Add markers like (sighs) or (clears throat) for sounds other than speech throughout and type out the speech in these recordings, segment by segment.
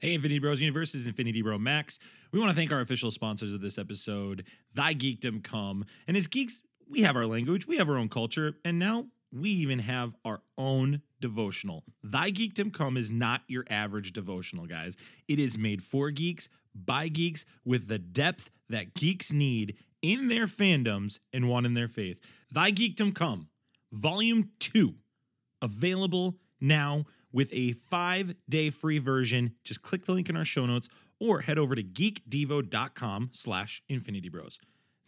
Hey, Infinity Bros Universe is Infinity Bro Max. We want to thank our official sponsors of this episode, Thy Geekdom Come. And as geeks, we have our language, we have our own culture, and now we even have our own devotional. Thy Geekdom Come is not your average devotional, guys. It is made for geeks, by geeks, with the depth that geeks need in their fandoms and one in their faith. Thy Geekdom Come, Volume 2, available now with a five day free version. Just click the link in our show notes or head over to geekdevo.com slash infinity bros.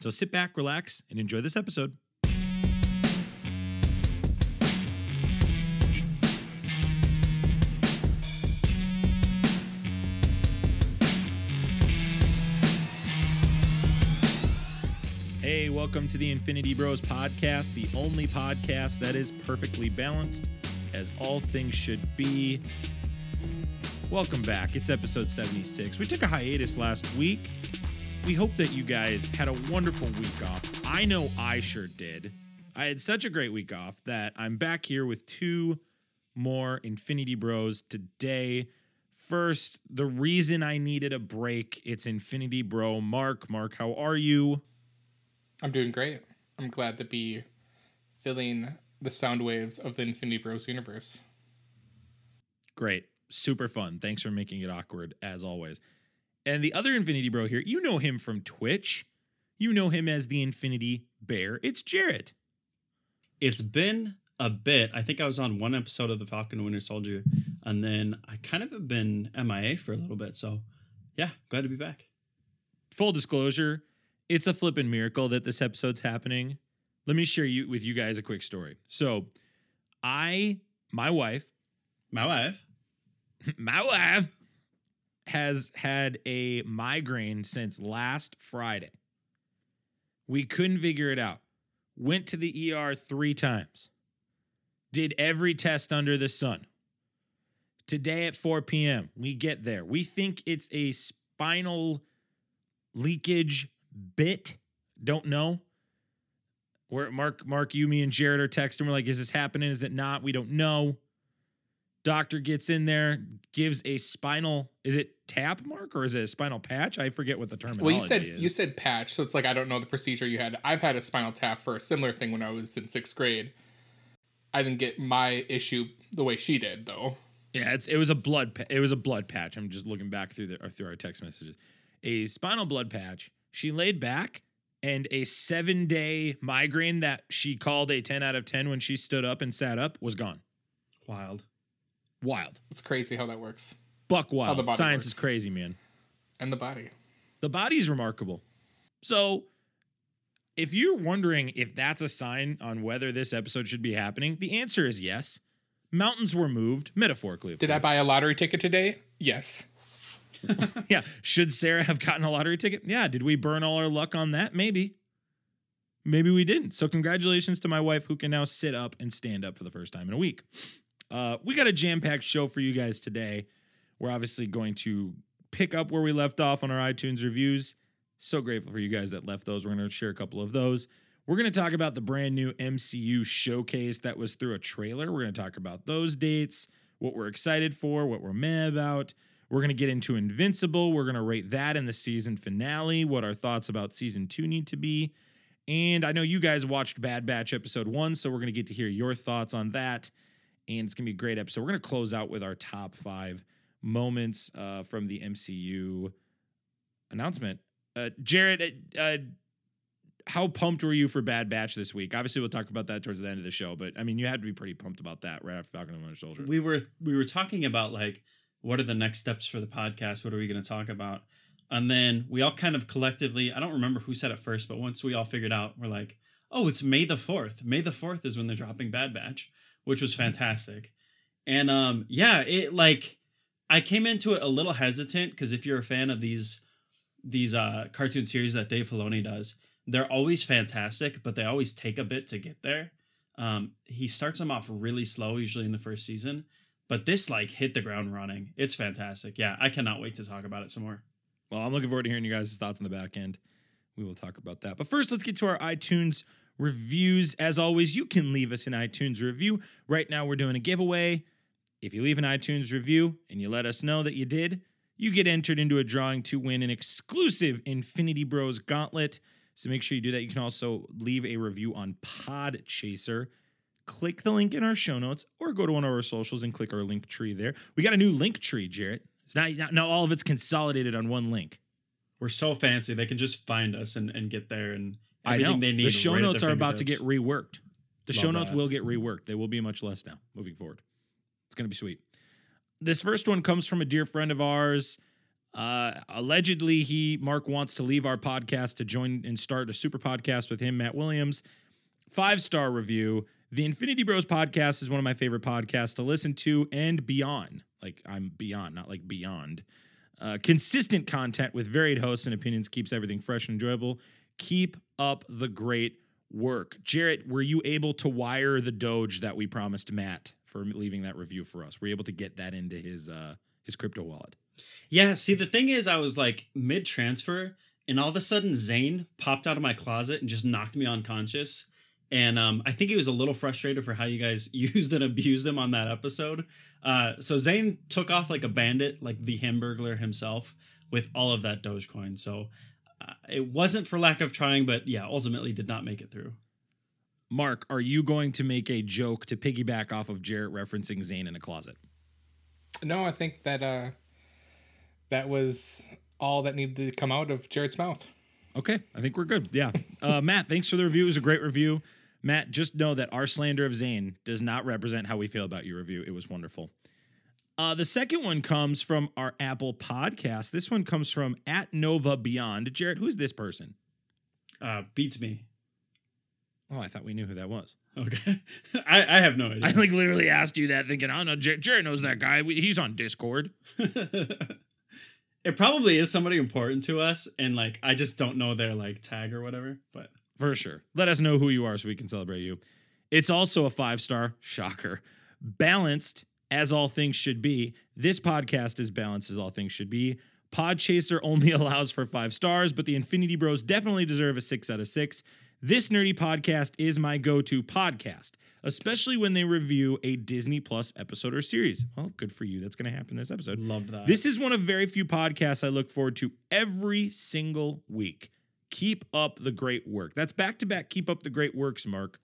So sit back, relax, and enjoy this episode. Hey, welcome to the Infinity Bros podcast, the only podcast that is perfectly balanced, as all things should be. Welcome back. It's episode 76. We took a hiatus last week. We hope that you guys had a wonderful week off. I know I sure did. I had such a great week off that I'm back here with two more Infinity Bros today. First, the reason I needed a break, it's Infinity Bro Mark. Mark, how are you? I'm doing great. I'm glad to be filling the sound waves of the Infinity Bros universe. Great. Super fun. Thanks for making it awkward, as always. And the other Infinity Bro here, you know him from Twitch. You know him as the Infinity Bear. It's Jarrett. It's been a bit. I think I was on one episode of the Falcon and Winter Soldier, and then I kind of have been MIA for a little bit. So, yeah, glad to be back. Full disclosure, it's a flippin' miracle that this episode's happening. Let me share you with you guys a quick story. So, I, my wife, My wife. (laughs) my wife has had a migraine since last Friday. We couldn't figure it out. Went to the ER three times. Did every test under the sun. Today at 4 p.m., we get there. We think it's a spinal leakage bit. Don't know. Where Mark, Mark, you, me, and Jared are texting. We're like, is this happening? Is it not? We don't know. Doctor gets in there, gives a spinal. Is it tap mark or is it a spinal patch? I forget what the terminology is. Well, you said is. you said patch, so it's like I don't know the procedure you had. I've had a spinal tap for a similar thing when I was in sixth grade. I didn't get my issue the way she did, though. Yeah, it's it was a blood pa- it was a blood patch. I'm just looking back through the through our text messages. A spinal blood patch. She laid back and a 7-day migraine that she called a 10 out of 10 when she stood up and sat up was gone. Wild. Wild. It's crazy how that works. Buck the wild. body Science is crazy, man. And the body. The body's remarkable. So, if you're wondering if that's a sign on whether this episode should be happening, the answer is yes. Mountains were moved, metaphorically. of Did I buy a lottery ticket today? Yes. (laughs) yeah. Should Sarah have gotten a lottery ticket? Yeah. Did we burn all our luck on that? Maybe. Maybe we didn't. So, congratulations to my wife who can now sit up and stand up for the first time in a week. Uh, we got a jam packed show for you guys today. We're obviously going to pick up where we left off on our iTunes reviews. So grateful for you guys that left those. We're going to share a couple of those. We're going to talk about the brand new MCU showcase that was through a trailer. We're going to talk about those dates, what we're excited for, what we're meh about. We're going to get into Invincible. We're going to rate that in the season finale, what our thoughts about season two need to be. And I know you guys watched Bad Batch episode one, so we're going to get to hear your thoughts on that. And it's going to be a great episode. We're going to close out with our top five moments uh, from the MCU announcement. Uh, Jared, uh, uh, how pumped were you for Bad Batch this week? Obviously, we'll talk about that towards the end of the show, but I mean, you had to be pretty pumped about that right after Falcon and Winter Soldier. We were we were talking about like what are the next steps for the podcast? What are we going to talk about? And then we all kind of collectively, I don't remember who said it first, but once we all figured out, we're like, "Oh, it's May the 4th. May the 4th is when they're dropping Bad Batch." which was fantastic. And um yeah, it like I came into it a little hesitant because if you're a fan of these these uh cartoon series that Dave Filoni does, they're always fantastic, but they always take a bit to get there. Um he starts them off really slow usually in the first season, but this like hit the ground running. It's fantastic. Yeah, I cannot wait to talk about it some more. Well, I'm looking forward to hearing you guys' thoughts on the back end. We will talk about that. But first, let's get to our iTunes reviews. As always, you can leave us an iTunes review. Right now, we're doing a giveaway. If you leave an iTunes review and you let us know that you did, you get entered into a drawing to win an exclusive Infinity Bros Gauntlet. So make sure you do that. You can also leave a review on Podchaser. Click the link in our show notes or go to one of our socials and click our link tree there. We got a new link tree, Jarrett. It's not, not now all of it's consolidated on one link. We're so fancy they can just find us and, and get there and I everything know. they need. the show right notes are about to get reworked. The Love show notes that. will get reworked. They will be much less now moving forward. It's going to be sweet. This first one comes from a dear friend of ours. Uh, allegedly, he Mark wants to leave our podcast to join and start a super podcast with him, Matt Williams. Five star review. The Infinity Bros podcast is one of my favorite podcasts to listen to and beyond. Like I'm beyond, not like beyond. Uh, consistent content with varied hosts and opinions keeps everything fresh and enjoyable. Keep up the great work. Jarrett, were you able to wire the Doge that we promised Matt for leaving that review for us? Were you able to get that into his uh his crypto wallet? Yeah, see, the thing is, I was like mid transfer, and all of a sudden, Zane popped out of my closet and just knocked me unconscious. And um, I think he was a little frustrated for how you guys (laughs) used and abused him on that episode. Uh, so Zane took off like a bandit, like the Hamburglar himself, with all of that Dogecoin. So uh, it wasn't for lack of trying, but yeah, ultimately did not make it through. Mark, are you going to make a joke to piggyback off of Jarrett referencing Zane in a closet? No, I think that uh, that was all that needed to come out of Jared's mouth. Okay, I think we're good. Yeah. Uh, (laughs) Matt, thanks for the review. It was a great review. Matt, just know that our slander of Zane does not represent how we feel about your review. It was wonderful. Uh, the second one comes from our Apple podcast. This one comes from at Nova Beyond. Jarrett, who's this person? Uh, beats me. Oh, I thought we knew who that was. Okay. (laughs) I, I have no idea. I like literally asked you that thinking, oh no, Jar- Jarrett knows that guy. We- He's on Discord. (laughs) it probably is somebody important to us, and like I just don't know their like tag or whatever. But For sure. Let us know who you are so we can celebrate you. It's also a five star, shocker. Balanced as all things should be. This podcast is balanced as all things should be. Podchaser only (laughs) allows for five stars, but the Infinity Bros definitely deserve a six out of six. This nerdy podcast is my go to podcast, especially when they review a Disney Plus episode or series. Well, good for you. That's going to happen this episode. Love that. This is one of very few podcasts I look forward to every single week. Keep up the great work. That's back to back. Keep up the great works, Mark.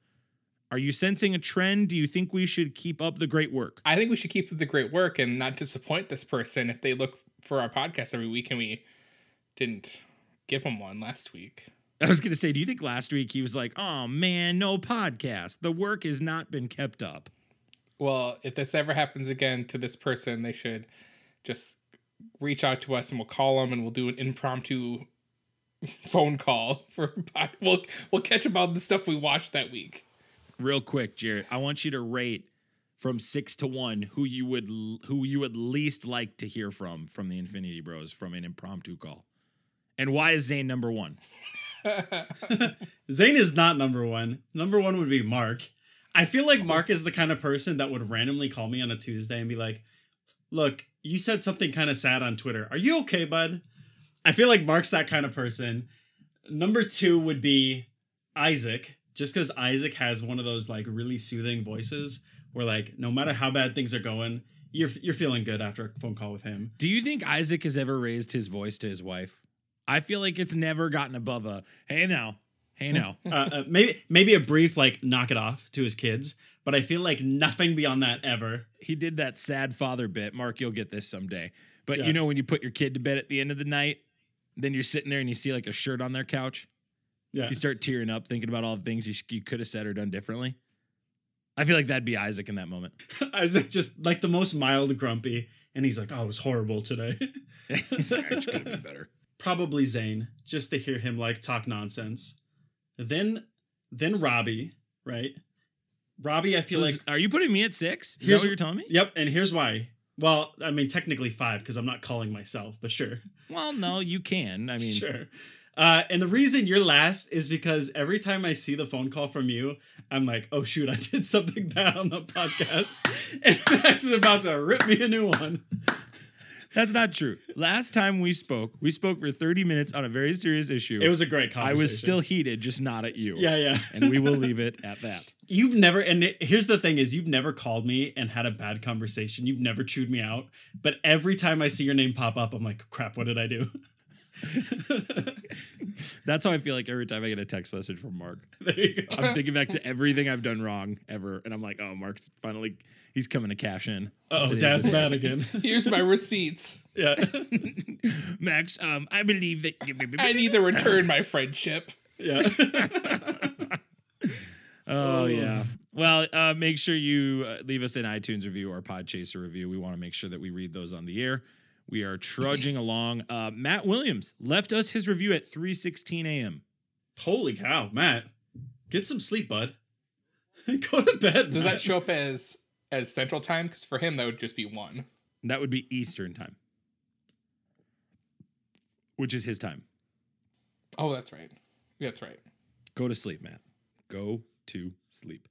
Are you sensing a trend? Do you think we should keep up the great work? I think we should keep up the great work and not disappoint this person if they look for our podcast every week and we didn't give them one last week. I was going to say, do you think last week he was like, oh man, no podcast? The work has not been kept up. Well, if this ever happens again to this person, they should just reach out to us and we'll call them and we'll do an impromptu (laughs) phone call for we'll we'll catch up on the stuff we watched that week. Real quick, Jared, I want you to rate from six to one who you would who you would least like to hear from from the Infinity Bros from an impromptu call, and why is Zane number one? (laughs) Zane is not number one. Number one would be Mark. I feel like Mark is the kind of person that would randomly call me on a Tuesday and be like, "Look, you said something kind of sad on Twitter. Are you okay, bud?" I feel like Mark's that kind of person. Number two would be Isaac, just because Isaac has one of those like really soothing voices where like no matter how bad things are going, you're you're feeling good after a phone call with him. Do you think Isaac has ever raised his voice to his wife? I feel like it's never gotten above a hey now, hey now. (laughs) uh, uh, maybe maybe a brief like knock it off to his kids, but I feel like nothing beyond that ever. he did that sad father bit. Mark, you'll get this someday. But Yeah. you know when you put your kid to bed at the end of the night, then you're sitting there and you see like a shirt on their couch. Yeah, You start tearing up thinking about all the things you, you could have said or done differently. I feel like that'd be Isaac in that moment. (laughs) Isaac just like the most mild grumpy, and he's like, "Oh, it was horrible today." (laughs) He's like, "It's gonna be better. Probably Zane, just to hear him like talk nonsense. Then, then Robbie, right? Robbie, I feel So like is- are you putting me at six? Is that Here's- what you're telling me? yep, and here's why. Well, I mean, technically five because I'm not calling myself, but sure. Well, no, you can. I mean, sure. Uh, and the reason you're last is because every time I see the phone call from you, I'm like, oh shoot, (laughs) I did something bad on the podcast. (laughs) and Max is about to rip me a new one. that's not true. Last time we spoke, we spoke for 30 minutes on a very serious issue. It was a great conversation. I was still heated, just not at you. Yeah, yeah. and we will (laughs) leave it at that. You've never, and it, here's the thing: is you've never called me and had a bad conversation. You've never chewed me out. But every time I see your name pop up, I'm like, "Crap! What did I do?" (laughs) That's how I feel like every time I get a text message from Mark. (laughs) there you go. I'm thinking back to everything I've done wrong ever, and I'm like, oh, Mark's finally he's coming to cash in. Oh, Dad's (laughs) mad again. Here's my receipts. yeah. Max, um, I believe that. I need to return my friendship. Yeah. Oh yeah. Well, uh, make sure you uh, leave us an iTunes review or Podchaser review. We want to make sure that we read those on the air. We are trudging (laughs) along. Uh, Matt Williams left us his review at 3:16 a.m. Holy cow, Matt. Get some sleep, bud. (laughs) Go to bed. Does Matt. that show up as as Central Time? Because for him that would just be one. That would be Eastern time, which is his time. Oh, that's right. That's right. Go to sleep, Matt. Go to sleep.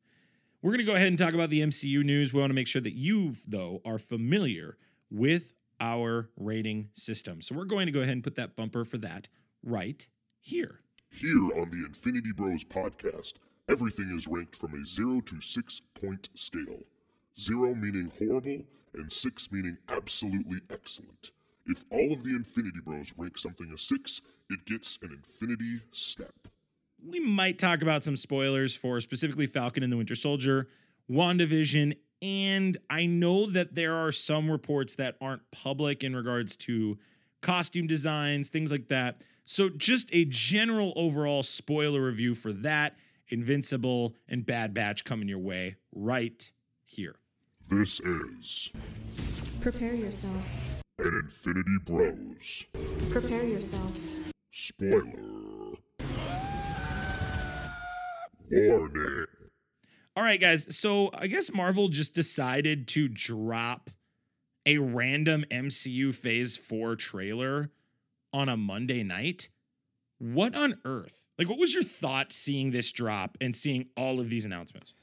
We're going to go ahead and talk about the MCU news. We want to make sure that you, though, are familiar with our rating system. So we're going to go ahead and put that bumper for that right here. Here on the Infinity Bros podcast, everything is ranked from a 0 to 6 point scale. 0 meaning horrible, and 6 meaning absolutely excellent. If all of the Infinity Bros rank something a 6, it gets an Infinity Step. We might talk about some spoilers for specifically Falcon and the Winter Soldier, WandaVision, and I know that there are some reports that aren't public in regards to costume designs, things like that. So, just a general overall spoiler review for that, Invincible, and Bad Batch coming your way right here. This is Prepare yourself. an Infinity Bros Prepare yourself. spoiler warning. All right, guys. So I guess Marvel just decided to drop a random MCU Phase 4 trailer on a Monday night. What on earth? Like, what was your thought seeing this drop and seeing all of these announcements?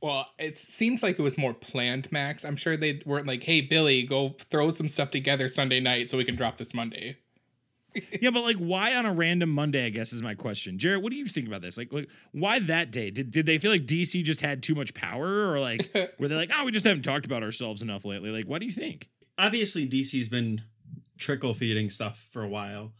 Well, it seems like it was more planned, Max. I'm sure they weren't like, "Hey, Billy, go throw some stuff together Sunday night so we can drop this Monday." (laughs) yeah, but like, why on a random Monday? I guess is my question. Jared, what do you think about this? Like, like why that day? Did did they feel like DC just had too much power, or like (laughs) were they like, oh, we just haven't talked about ourselves enough lately? Like, what do you think? Obviously, DC's been trickle feeding stuff for a while,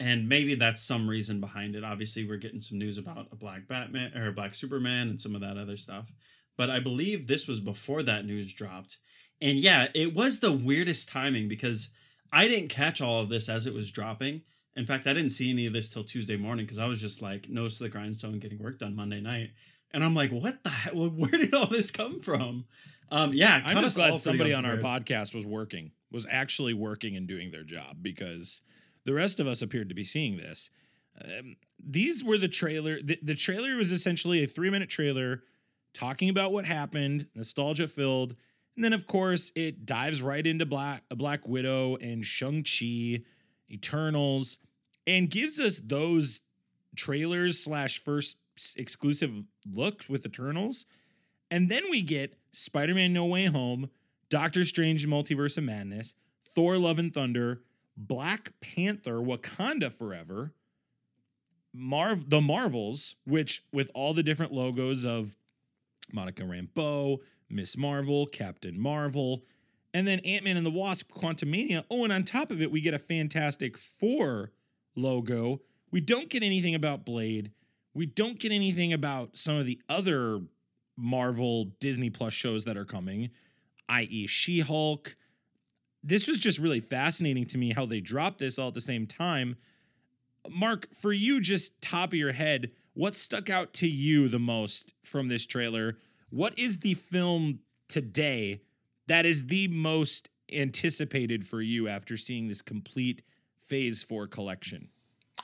and maybe that's some reason behind it. Obviously, we're getting some news about a Black Batman or a Black Superman and some of that other stuff. But I believe this was before that news dropped. And yeah, it was the weirdest timing because I didn't catch all of this as it was dropping. In fact, I didn't see any of this till Tuesday morning because I was just like nose to the grindstone getting work done Monday night. And I'm like, what the hell? (laughs) Where did all this come from? Um, yeah, I'm just us glad somebody on our podcast was working, was actually working and doing their job because the rest of us appeared to be seeing this. Um, these were the trailer. The, the trailer was essentially a three minute trailer talking about what happened, nostalgia filled. And then, of course, it dives right into Black, Black Widow and Shang-Chi, Eternals, and gives us those trailers slash first exclusive look with Eternals. And then we get Spider Man No Way Home, Doctor Strange Multiverse of Madness, Thor Love and Thunder, Black Panther, Wakanda Forever, Marv the Marvels, which with all the different logos of Monica Rambeau, Miss Marvel, Captain Marvel, and then Ant Man and the Wasp, Quantumania. Oh, and on top of it, we get a Fantastic Four logo. We don't get anything about Blade. We don't get anything about some of the other Marvel Disney Plus shows that are coming, i.e., She Hulk. This was just really fascinating to me how they dropped this all at the same time. Mark, for you, just top of your head, what stuck out to you the most from this trailer? What is the film today that is the most anticipated for you after seeing this complete Phase 4 collection?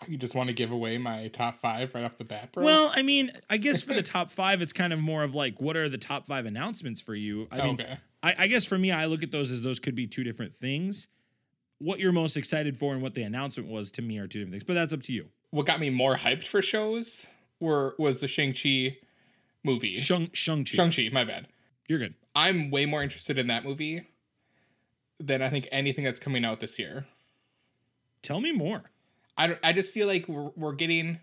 You just want to give away my top five right off the bat, bro? Well, I mean, I guess for the (laughs) top five, it's kind of more of like, what are the top five announcements for you? I mean, okay. I, I guess for me, I look at those as those could be two different things. What you're most excited for and what the announcement was to me are two different things, but that's up to you. What got me more hyped for shows were was the Shang Chi movie. Shang Shang-Chi. Shang Chi, my bad. You're good. I'm way more interested in that movie than I think anything that's coming out this year. Tell me more. I don't, I just feel like we're, we're getting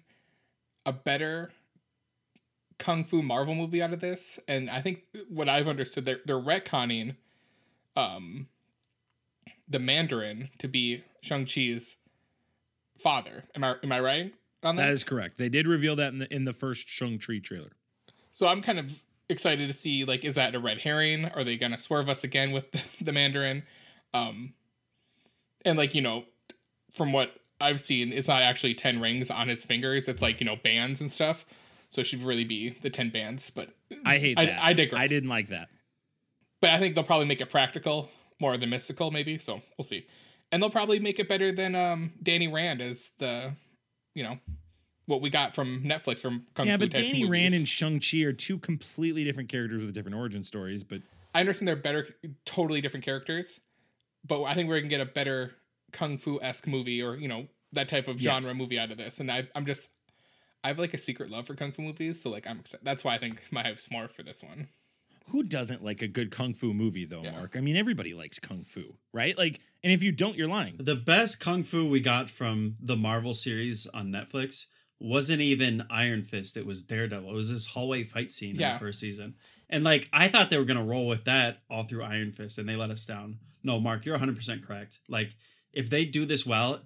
a better kung fu Marvel movie out of this, and I think what I've understood they're they're retconning, um, the Mandarin to be Shang Chi's father. Am I am I right on that? That is correct. They did reveal that in the in the first Shang Chi trailer. So I'm kind of excited to see like is that a red herring? Are they gonna swerve us again with (laughs) the, the Mandarin? Um, and like you know, from what I've seen, it's not actually ten rings on his fingers. It's like you know bands and stuff. So it should really be the ten bands. But I hate I- that. I digress. I didn't like that. but I think they'll probably make it practical more than mystical, maybe. So we'll see. And they'll probably make it better than um Danny Rand as the, you know, what we got from Netflix from Kung Fu. yeah, Fu but type Danny movies. Rand and Shang Chi are two completely different characters with different origin stories. But I understand they're better, totally different characters, but I think we're gonna get a better kung fu esque movie or you know that type of Yes. genre movie out of this. And I, I'm just, I have like a secret love for kung fu movies, so like I'm excited. That's why I think my hype's more for this one. who doesn't like a good kung fu movie though, Yeah. Mark? I mean, everybody likes kung fu, right? Like, and if you don't, you're lying. The best kung fu we got from the Marvel series on Netflix wasn't even Iron Fist. It was Daredevil. It was this hallway fight scene in the first season. And like I thought they were gonna roll with that all through Iron Fist, and they let us down. No, Mark, you're 100 percent correct. Like if they do this well,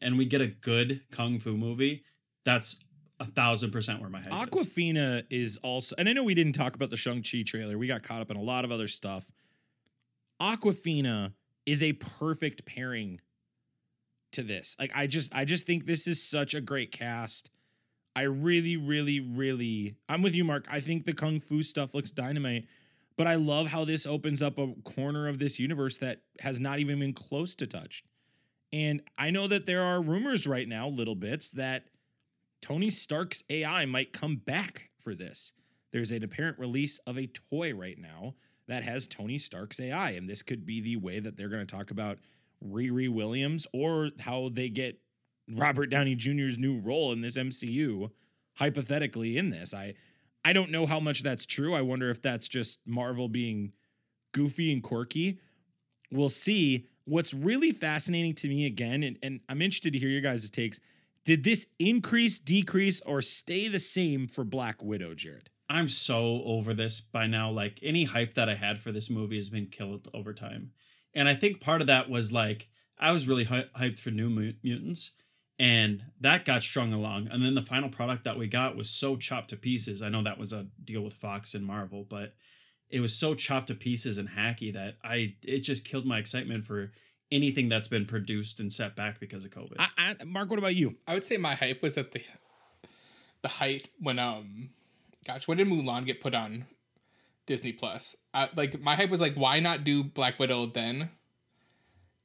and we get a good kung fu movie, that's a thousand percent where my head is. Awkwafina is also, and I know we didn't talk about the Shang Chi trailer. We got caught up in a lot of other stuff. Awkwafina is a perfect pairing to this. Like, I just, I just think this is such a great cast. I really, really, really, I'm with you, Mark. I think the kung fu stuff looks dynamite, but I love how this opens up a corner of this universe that has not even been close to touched. And I know that there are rumors right now, little bits, that Tony Stark's AI might come back for this. There's an apparent release of a toy right now that has Tony Stark's AI, and this could be the way that they're going to talk about Riri Williams or how they get Robert Downey Jr.'s new role in this MCU hypothetically in this. I I don't know how much that's true. I wonder if that's just Marvel being goofy and quirky. We'll see. What's really fascinating to me again, and, and I'm interested to hear your guys' takes. Did this increase, decrease, or stay the same for Black Widow, Jared? I'm so over this by now. Like any hype that I had for this movie has been killed over time. And I think part of that was like I was really hy- hyped for New Mutants and that got strung along. And then the final product that we got was so chopped to pieces. I know that was a deal with Fox and Marvel, but it was so chopped to pieces and hacky that I it just killed my excitement for anything that's been produced and set back because of COVID. I, I, Mark, what about you? I would say my hype was at the the height when um gosh, when did Mulan get put on Disney Plus? I, like my hype was like why not do Black Widow then?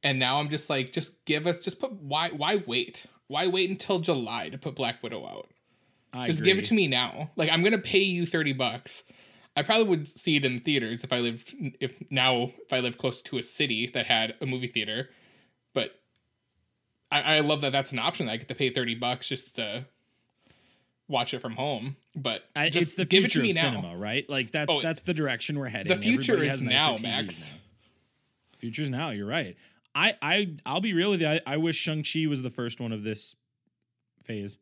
And now I'm just like just give us just put why why wait? Why wait until July to put Black Widow out? I Just give it to me now. Like I'm gonna pay you thirty bucks. I probably would see it in theaters if I lived if now if I lived close to a city that had a movie theater, but I, I love that that's an option. I get to pay thirty bucks just to watch it from home. But I, it's the it future me of now. cinema, right? Like that's Oh, that's the direction we're heading. The future Everybody is has now, Max. now. Future's now. You're right. I I I'll be real with you. I, I wish Shang Chi was the first one of this phase.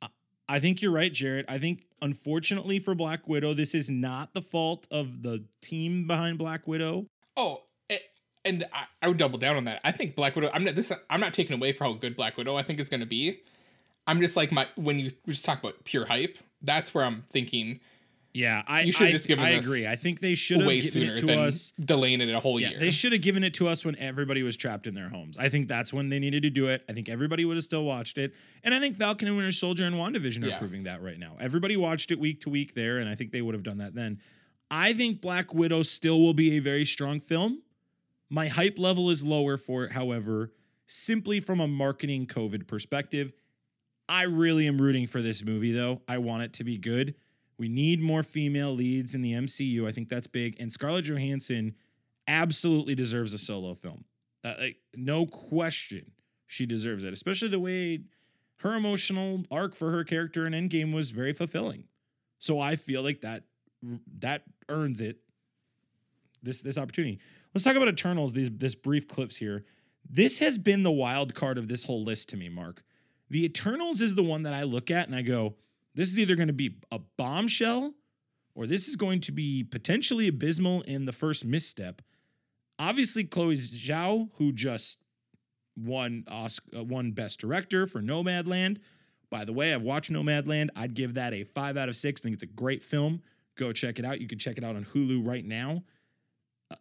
I, I think you're right, Jared. I think unfortunately for Black Widow, this is not the fault of the team behind Black Widow. Oh, it, and I, I would double down on that. I think Black Widow. I'm not this. I'm not taking away for how good Black Widow I think is going to be. I'm just like my when you just talk about pure hype. That's where I'm thinking Yeah, I You should've I, just given I agree. I think they should have given it to us. delaying it a whole Yeah, year. they should have given it to us when everybody was trapped in their homes. I think that's when they needed to do it. I think everybody would have still watched it. And I think Falcon and Winter Soldier and WandaVision are Yeah. proving that right now. Everybody watched it week to week there, and I think they would have done that then. I think Black Widow still will be a very strong film. My hype level is lower for it, however, simply from a marketing COVID perspective. I really am rooting for this movie, though. I want it to be good. We need more female leads in the MCU. I think that's big. And Scarlett Johansson absolutely deserves a solo film. Uh, like, no question, she deserves it. Especially the way her emotional arc for her character in Endgame was very fulfilling. So I feel like that that earns it. This this opportunity. Let's talk about Eternals. These this brief clips here. This has been the wild card of this whole list to me, Mark. The Eternals is the one that I look at and I go, This is either going to be a bombshell or this is going to be potentially abysmal in the first misstep. Obviously, Chloe Zhao, who just won Oscar, won Best Director for Nomadland. By the way, I've watched Nomadland. I'd give that a five out of six. I think it's a great film. Go check it out. You can check it out on Hulu right now. Uh,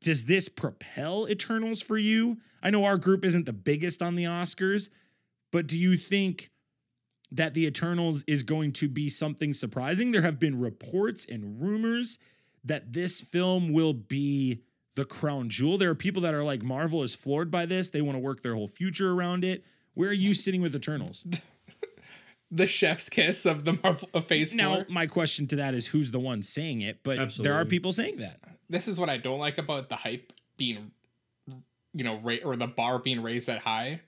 does this propel Eternals for you? I know our group isn't the biggest on the Oscars, but do you think that the Eternals is going to be something surprising? There have been reports and rumors that this film will be the crown jewel. There are people that are like, Marvel is floored by this. They want to work their whole future around it. Where are you sitting with Eternals? (laughs) The chef's kiss of the Marvel of Phase Now, Four. my question to that is who's the one saying it? But there are people saying that. This is what I don't like about the hype being, you know, ra- or the bar being raised that high,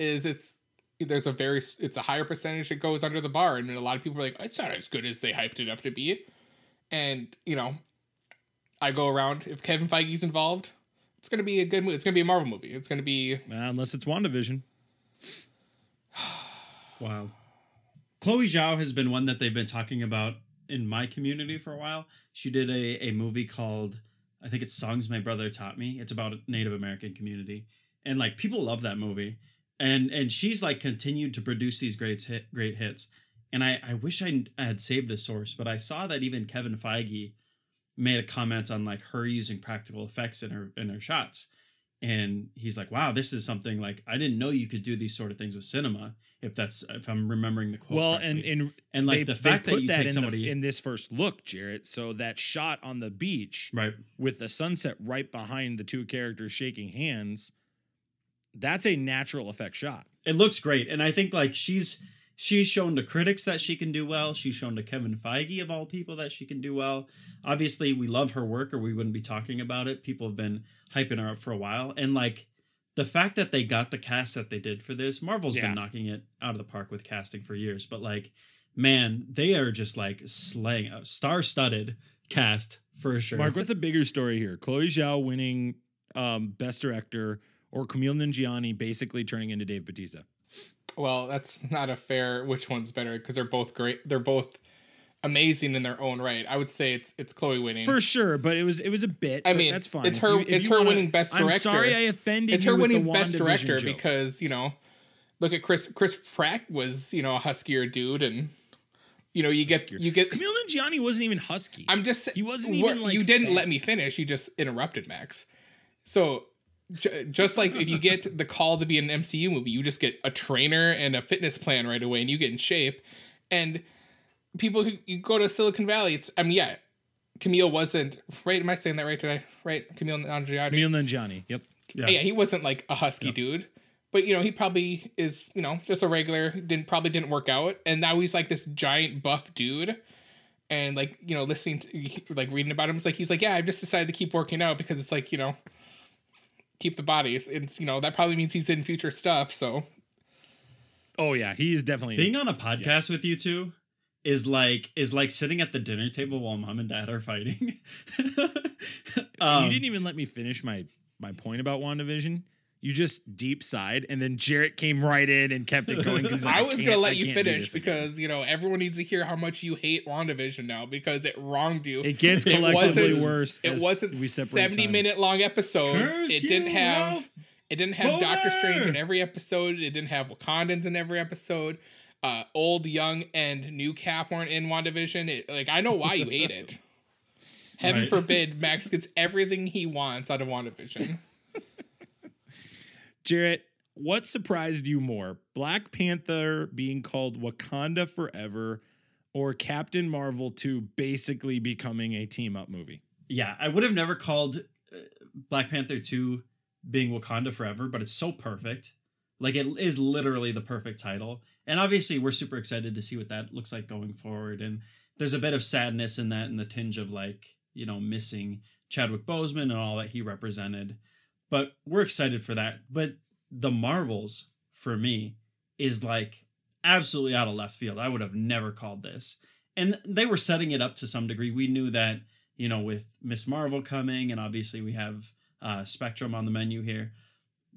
is it's there's a very it's a higher percentage that goes under the bar, and a lot of people are like, it's not as good as they hyped it up to be, and you know, I go around if Kevin Feige's involved, it's gonna be a good movie. It's gonna be a Marvel movie. It's gonna be Uh, unless it's WandaVision. (sighs) Wow. Chloe Zhao has been one that they've been talking about in my community for a while. She did a, a movie called, I think it's Songs My Brother Taught Me. It's about a Native American community. And like people love that movie. And and she's like continued to produce these great hit, great hits. And I, I wish I, I had saved the source, but I saw that even Kevin Feige made a comment on like her using practical effects in her in her shots. And he's like, wow, this is something like I didn't know you could do these sort of things with cinema if that's if I'm remembering the quote. Well, and correctly. and and like they, the fact that you that take in, somebody the, in this first look, Jarrett. So that shot on the beach right, with the sunset right behind the two characters shaking hands, that's a natural effect shot. it looks great, and I think like she's she's shown to critics that she can do well. She's shown to Kevin Feige of all people that she can do well. Obviously, we love her work, or we wouldn't be talking about it. People have been hyping her up for a while, and like the fact that they got the cast that they did for this, Marvel's Yeah. been knocking it out of the park with casting for years, but like, man, they are just like slaying a star-studded cast for sure. Mark, what's a bigger story here? Chloe Zhao winning um, Best Director or Camille Nanjiani basically turning into Dave Batista? well, that's not a fair. Which one's better? Because they're both great. They're both amazing in their own right. I would say it's it's Chloe winning. For sure, but it was it was a bit. I mean, that's fine. it's If her- you- if it's her wanna- winning Best director. I'm sorry I offended it's her winning best director because you know look at chris chris pratt was you know a huskier dude and you know you get Huskier. you get Camille Nanjiani wasn't even husky. i'm just He wasn't what- even, like, you didn't fat. let me finish you just interrupted max so just like if you get the call to be an mcu movie you just get a trainer and a fitness plan right away and you get in shape and people who you go to silicon valley it's i mean yeah camille wasn't right am i saying that right today right camille Nanjiani? Camille Nanjiani. Yep. Yeah. yeah. he wasn't like a husky dude, but you know, he probably is, you know, just a regular. Didn't probably didn't work out, and now he's like this giant buff dude. And like you know, listening to like reading about him, it's like he's like, yeah, I've just decided to keep working out because it's like you know, keep the bodies. It's you know that probably means he's in future stuff. So Oh yeah, he is definitely. being on a podcast with you two is like is like sitting at the dinner table while mom and dad are fighting. (laughs) Um, you didn't even let me finish my my point about WandaVision. You just deep sighed, and then Jarrett came right in and kept it going. 'cause he's (laughs) like, I was can't- gonna let I you finish because you know everyone needs to hear how much you hate WandaVision now because it wronged you. it gets (laughs) collectively wasn't- worse. It wasn't seventy time. minute long episodes. Curse it didn't have Ralph it didn't have Doctor Strange in every episode. It didn't have Wakandans in every episode. Uh, old, young, and new Cap weren't in WandaVision. It, like I know why you hate it. (laughs) Heaven Right. forbid Max gets everything he wants out of WandaVision. Jarrett, what surprised you more? Black Panther being called Wakanda Forever or Captain Marvel 2 basically becoming a team up movie? yeah, I would have never called uh, Black Panther 2 being Wakanda Forever, but it's so perfect. Like it is literally the perfect title. And obviously we're super excited to see what that looks like going forward. And there's a bit of sadness in that and the tinge of like, you know, missing Chadwick Boseman and all that he represented. But we're excited for that. But the Marvels for me is like absolutely out of left field. I would have never called this. And they were setting it up to some degree. We knew that, you know, with Miss Marvel coming, and obviously we have uh, Spectrum on the menu here.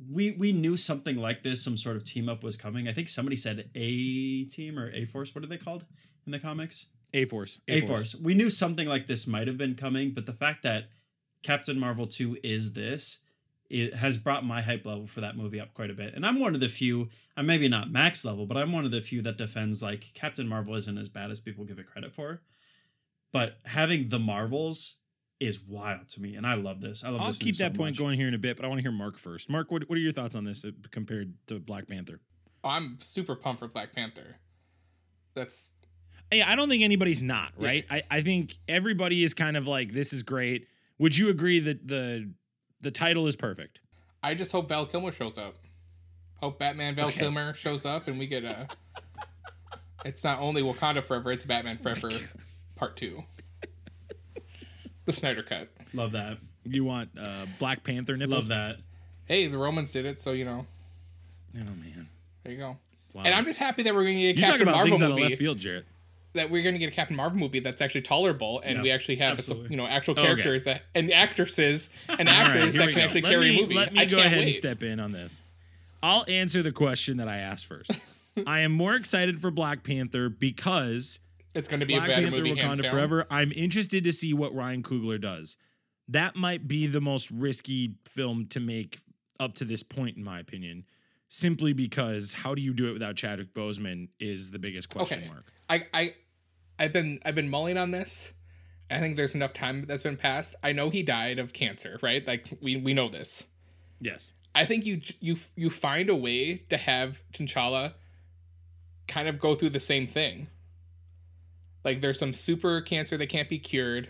we we knew something like this, some sort of team up was coming. I think somebody said A team or A Force. What are they called in the comics? A Force. A Force. We knew something like this might have been coming, but the fact that Captain Marvel 2 is this, it has brought my hype level for that movie up quite a bit. And I'm one of the few, I'm maybe not max level, but I'm one of the few that defends like Captain Marvel isn't as bad as people give it credit for. But having the Marvels is wild to me, and I love this. I love this. I'll this. keep news so that point much. going here in a bit, but I want to hear Mark first. Mark, what, what are your thoughts on this uh, compared to Black Panther? Oh, I'm super pumped for Black Panther. That's Yeah, I don't think anybody's not, right? I, I think everybody is kind of like, this is great. Would you agree that the the title is perfect? I just hope Val Kilmer shows up. Hope Batman Val Okay. Kilmer shows up and we get a. it's not only Wakanda Forever, it's Batman Forever Part Two. The Snyder Cut. Love that. You want uh, Black Panther nipples? Love that. Hey, the Romans did it, so you know. Oh man, There you go. wow. And I'm just happy that we're going to get a You're talking Captain about Marvel things out of movie. left field, Jarrett. That we're going to get a Captain Marvel movie that's actually tolerable, and Yeah, we actually have absolutely. you know actual oh, Okay. characters that and actresses and (laughs) actors here that can go. actually let carry me, a movie. Let me I go can't ahead wait. and step in on this. I'll answer the question that I asked first. (laughs) I am more excited for Black Panther because It's going to be Black a better Panther movie. Wakanda. Forever. I'm interested to see what Ryan Coogler does. That might be the most risky film to make up to this point, in my opinion, simply because how do you do it without Chadwick Boseman is the biggest question Okay. mark. I, I I've been I've been mulling on this. I think there's enough time that's been passed. I know he died of cancer, right? Like we we know this. Yes. I think you you you find a way to have T'Challa kind of go through the same thing. Like there's some super cancer that can't be cured,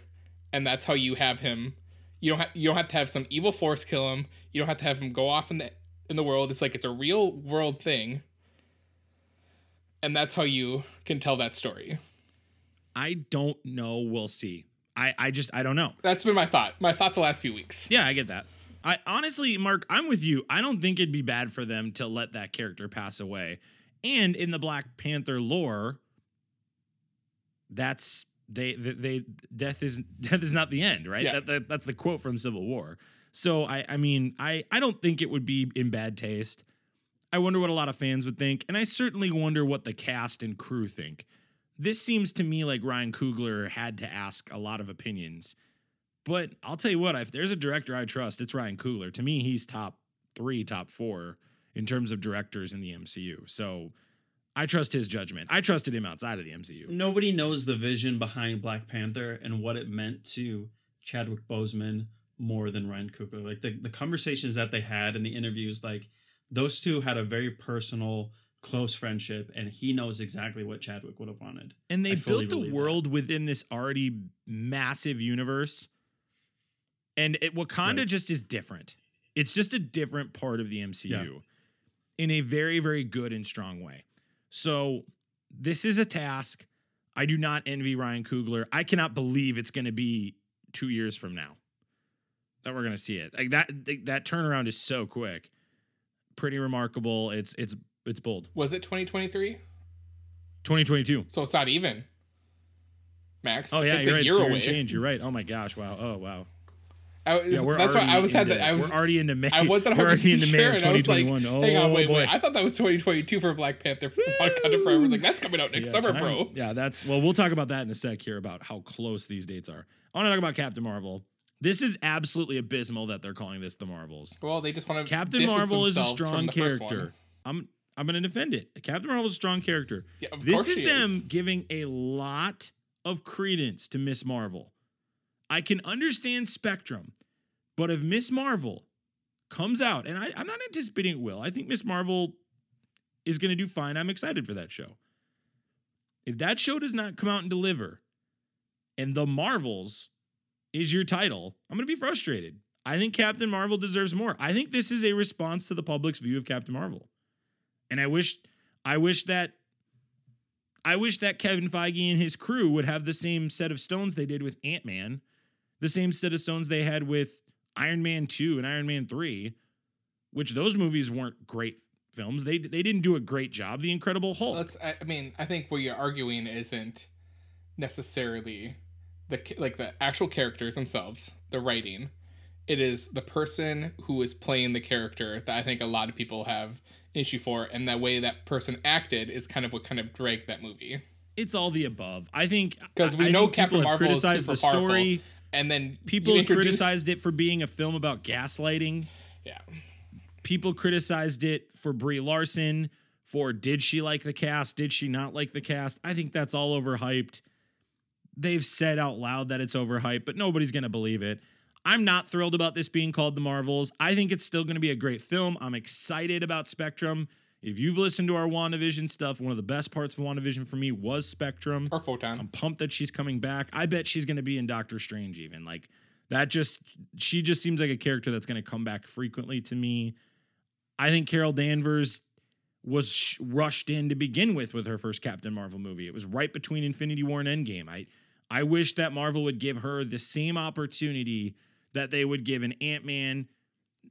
and that's how you have him. You don't have you don't have to have some evil force kill him. You don't have to have him go off in the in the world. It's like it's a real world thing. And that's how you can tell that story. I don't know. We'll see. I, I just I don't know. That's been my thought. My thought the last few weeks. Yeah, I get that. I honestly, Mark, I'm with you. I don't think it'd be bad for them to let that character pass away. And in the Black Panther lore, that's they they, they death is (laughs) death is not the end, right? Yeah. That, that that's the quote from Civil War. So I I mean, I I don't think it would be in bad taste. I wonder what a lot of fans would think, and I certainly wonder what the cast and crew think. This seems to me like Ryan Coogler had to ask a lot of opinions. But I'll tell you what, if there's a director I trust, it's Ryan Coogler. To me, he's top three, top four in terms of directors in the MCU. So I trust his judgment. I trusted him outside of the MCU. Nobody knows the vision behind Black Panther and what it meant to Chadwick Boseman more than Ryan Coogler. Like the, the conversations that they had and the interviews, like those two had a very personal, close friendship, and he knows exactly what Chadwick would have wanted. And they built a believe that. world within this already massive universe. And it, Wakanda Right. just is different. It's just a different part of the MCU in a very, very good and strong way. So this is a task. I do not envy Ryan Coogler. I cannot believe it's going to be two years from now that we're going to see it. Like that, that turnaround is so quick. Pretty remarkable. It's it's it's bold. Was it 2023? 2022. So it's not even. Max. Oh yeah, it's you're right. year So you're change. You're right. Oh my gosh. Wow. Oh wow. I, Yeah, we're that's why already I was had that. I was we're already into May. I wasn't we're already into May sure, of and I was like, oh hang on, oh, wait, boy. wait. I thought that was 2022 for Black Panther. Wakanda Forever. I was like, that's coming out next Yeah, summer, time- bro. Yeah, that's well. We'll talk about that in a sec here about how close these dates are. I want to talk about Captain Marvel. This is absolutely abysmal that they're calling this the Marvels. Well, they just want to. Captain Marvel is a strong character. I'm I'm gonna defend it. Captain Marvel is a strong character. Yeah, this is them giving a lot of credence to Miss Marvel. I can understand Spectrum, but if Miss Marvel comes out, and I, I'm not anticipating it will, I think Miss Marvel is going to do fine. I'm excited for that show. If that show does not come out and deliver, and The Marvels is your title, I'm going to be frustrated. I think Captain Marvel deserves more. I think this is a response to the public's view of Captain Marvel. And I wish I wish that I wish that Kevin Feige and his crew would have the same set of stones they did with Ant-Man, the same set of stones they had with Iron Man 2 and Iron Man 3, which those movies weren't great films. They they didn't do a great job. The Incredible Hulk. Let's. I mean, I think what you're arguing isn't necessarily the like the actual characters themselves, the writing. It is the person who is playing the character that I think a lot of people have issue for, and the way that person acted is kind of what kind of dragged that movie. It's all the above. I think because we I know Captain Marvel criticized the super powerful. story. And then People criticized it for being a film about gaslighting. Yeah, People criticized it for Brie Larson. For did she like the cast? Did she not like the cast? I think that's all overhyped. They've said out loud that it's overhyped, but nobody's to believe it. I'm not thrilled about this being called The Marvels. I think it's still going to be a great film. I'm excited about Spectrum. If you've listened to our WandaVision stuff, one of the best parts of WandaVision for me was Spectrum. or Photon. I'm pumped that she's coming back. I bet she's going to be in Doctor Strange even. Like that just she just seems like a character that's going to come back frequently to me. I think Carol Danvers was sh- rushed in to begin with with her first Captain Marvel movie. It was right between Infinity War and Endgame. I I wish that Marvel would give her the same opportunity that they would give an Ant-Man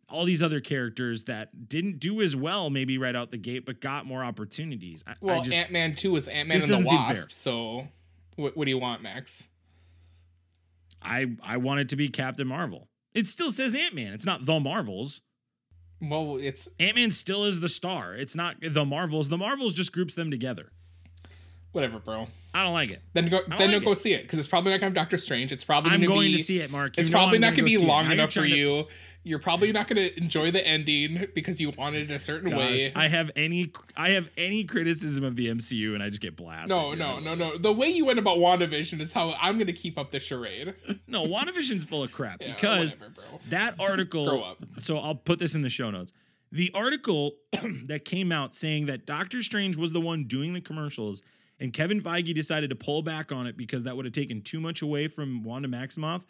all these other characters that didn't do as well maybe right out the gate but got more opportunities. I, well, Ant Man Two was Ant Man and the doesn't seem fair. Wasp. So, what, what do you want, Max? I I want it to be Captain Marvel. It still says Ant Man. It's not the Marvels. Well, it's Ant Man still is the star. It's not the Marvels. The Marvels just groups them together. Whatever, bro. I don't like it. Then go, don't then like go it. see it because it's probably not going to be Doctor Strange. It's probably I'm gonna going be, to see it, Mark. You It's probably I'm not gonna going to go be long enough for to- you. You're probably not going to enjoy the ending because you wanted it a certain Gosh, way. I have any I have any criticism of the MCU and I just get blasted. no, no, no, no. The way you went about WandaVision is how I'm going to keep up the charade. (laughs) No, WandaVision's full of crap (laughs) Yeah, because whatever, that (laughs) article so i'll put this in the show notes the article (clears throat) that came out saying that doctor strange was the one doing the commercials and kevin feige decided to pull back on it because that would have taken too much away from wanda maximoff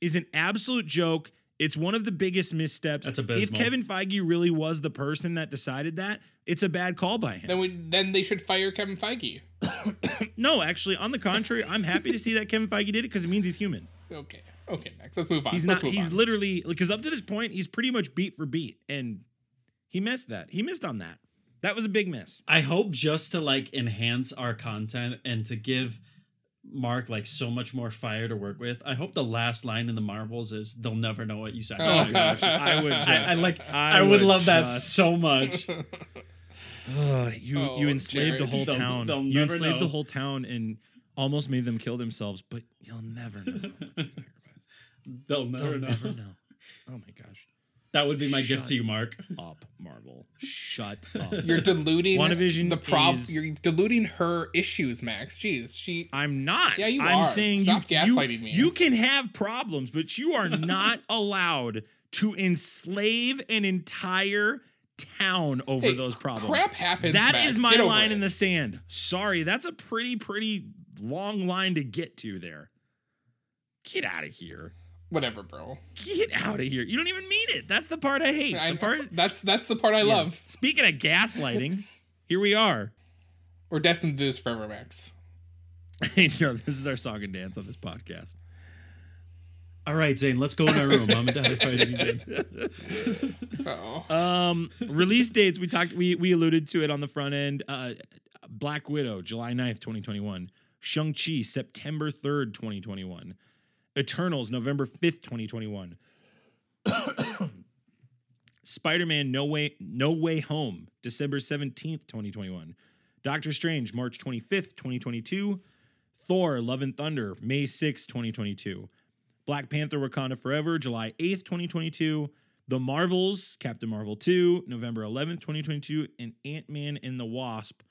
is an absolute joke it's one of the biggest missteps That's if kevin feige really was the person that decided that it's a bad call by him Then we then they should fire Kevin Feige. (coughs) no actually on the contrary i'm happy to see that kevin feige did it because it means he's human Okay, okay, Max. Let's move on. He's Let's not. move He's on. literally because up to this point, he's pretty much beat for beat, and he missed that. He missed on that. That was a big miss. I hope just to like enhance our content and to give Mark like so much more fire to work with. I hope the last line in the Marvels is they'll never know what you Oh, gosh, I would I, I like I I, would would love that so much. (laughs) Ugh, you Oh, you enslaved Jared. a whole They'll- town. they'll you never enslaved the whole town and almost made them kill themselves. But you'll never know. (laughs) They'll never They'll know. never know. My gosh. That would be my gift Shut to you, Mark. (laughs) Up, Marvel. Shut up. You're diluting WandaVision the prob. is- You're diluting her issues, Max. Jeez, she. I'm not. Yeah, you I'm are. saying Stop you, gaslighting you, me. You can have problems, but you are (laughs) not allowed to enslave an entire town over Hey, those problems. Crap happens. That Max. is my Get line in the sand. Sorry, that's a pretty, pretty long line to get to there. Get out of here. Whatever, bro. Get out of here. You don't even mean it. That's the part I hate. I, the part that's that's the part I Yeah. love. Speaking of gaslighting, here we are. We're destined to do this forever, Max. (laughs) I know this is our song and dance on this podcast. All right, Zane, let's go in our room. Mom and Dad are fighting again. (laughs) Oh, Um, release dates we talked we we alluded to it on the front end. Uh, Black Widow, July 9th, 2021. Shang-Chi, September 3rd, 2021. Eternals, November 5th, 2021. (coughs) Spider-Man No Way No Way Home, December 17th, 2021. Doctor Strange, March 25th, 2022. Thor, Love and Thunder, May 6th, 2022. Black Panther Wakanda Forever, July 8th, 2022. The Marvels, Captain Marvel 2, November 11th, 2022. And Ant-Man and the Wasp,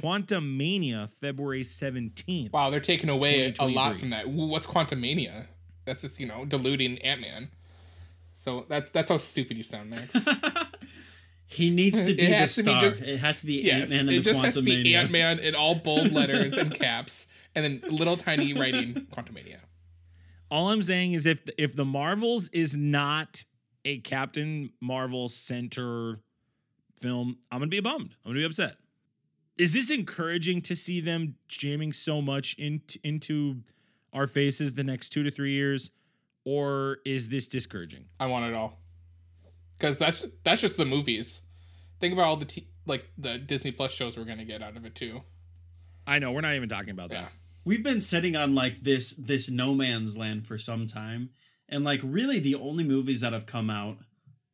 Quantumania, February 17th. wow, they're taking away a lot from that. What's Quantumania? That's just you know diluting Ant Man. So that's that's how stupid you sound, Max. (laughs) He needs to (laughs) be the has to be star. just- it has to be yes, Ant Man it and the just has to be Ant Man in all bold letters and (laughs) caps, and then little tiny writing Quantumania. All I'm saying is if if the Marvels is not a Captain Marvel center film, I'm gonna be bummed. I'm gonna be upset. Is this encouraging to see them jamming so much into into our faces the next two to three years, or is this discouraging? I want it all because that's that's just the movies. Think about all the t- like the Disney Plus shows we're gonna get out of it too. I know we're not even talking about Yeah. that. We've been sitting on like this this no man's land for some time, And like really the only movies that have come out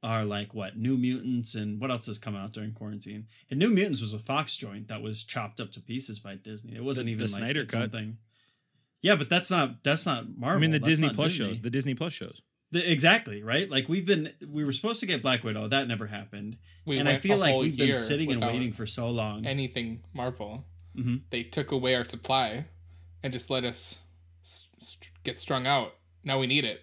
are like what New Mutants and what else has come out during quarantine. And New Mutants was a Fox joint that was chopped up to pieces by Disney. It wasn't The- even the like Snyder its own cut. thing. Yeah, but that's not that's not Marvel. I mean, the That's Disney Plus Disney. shows. The Disney Plus shows. The- exactly right. Like we've been we were supposed to get Black Widow. That never happened. We and I feel like we've been sitting and waiting for so long. anything Marvel. Mhm. They took away our supply and just let us s- st- get strung out. Now we need it.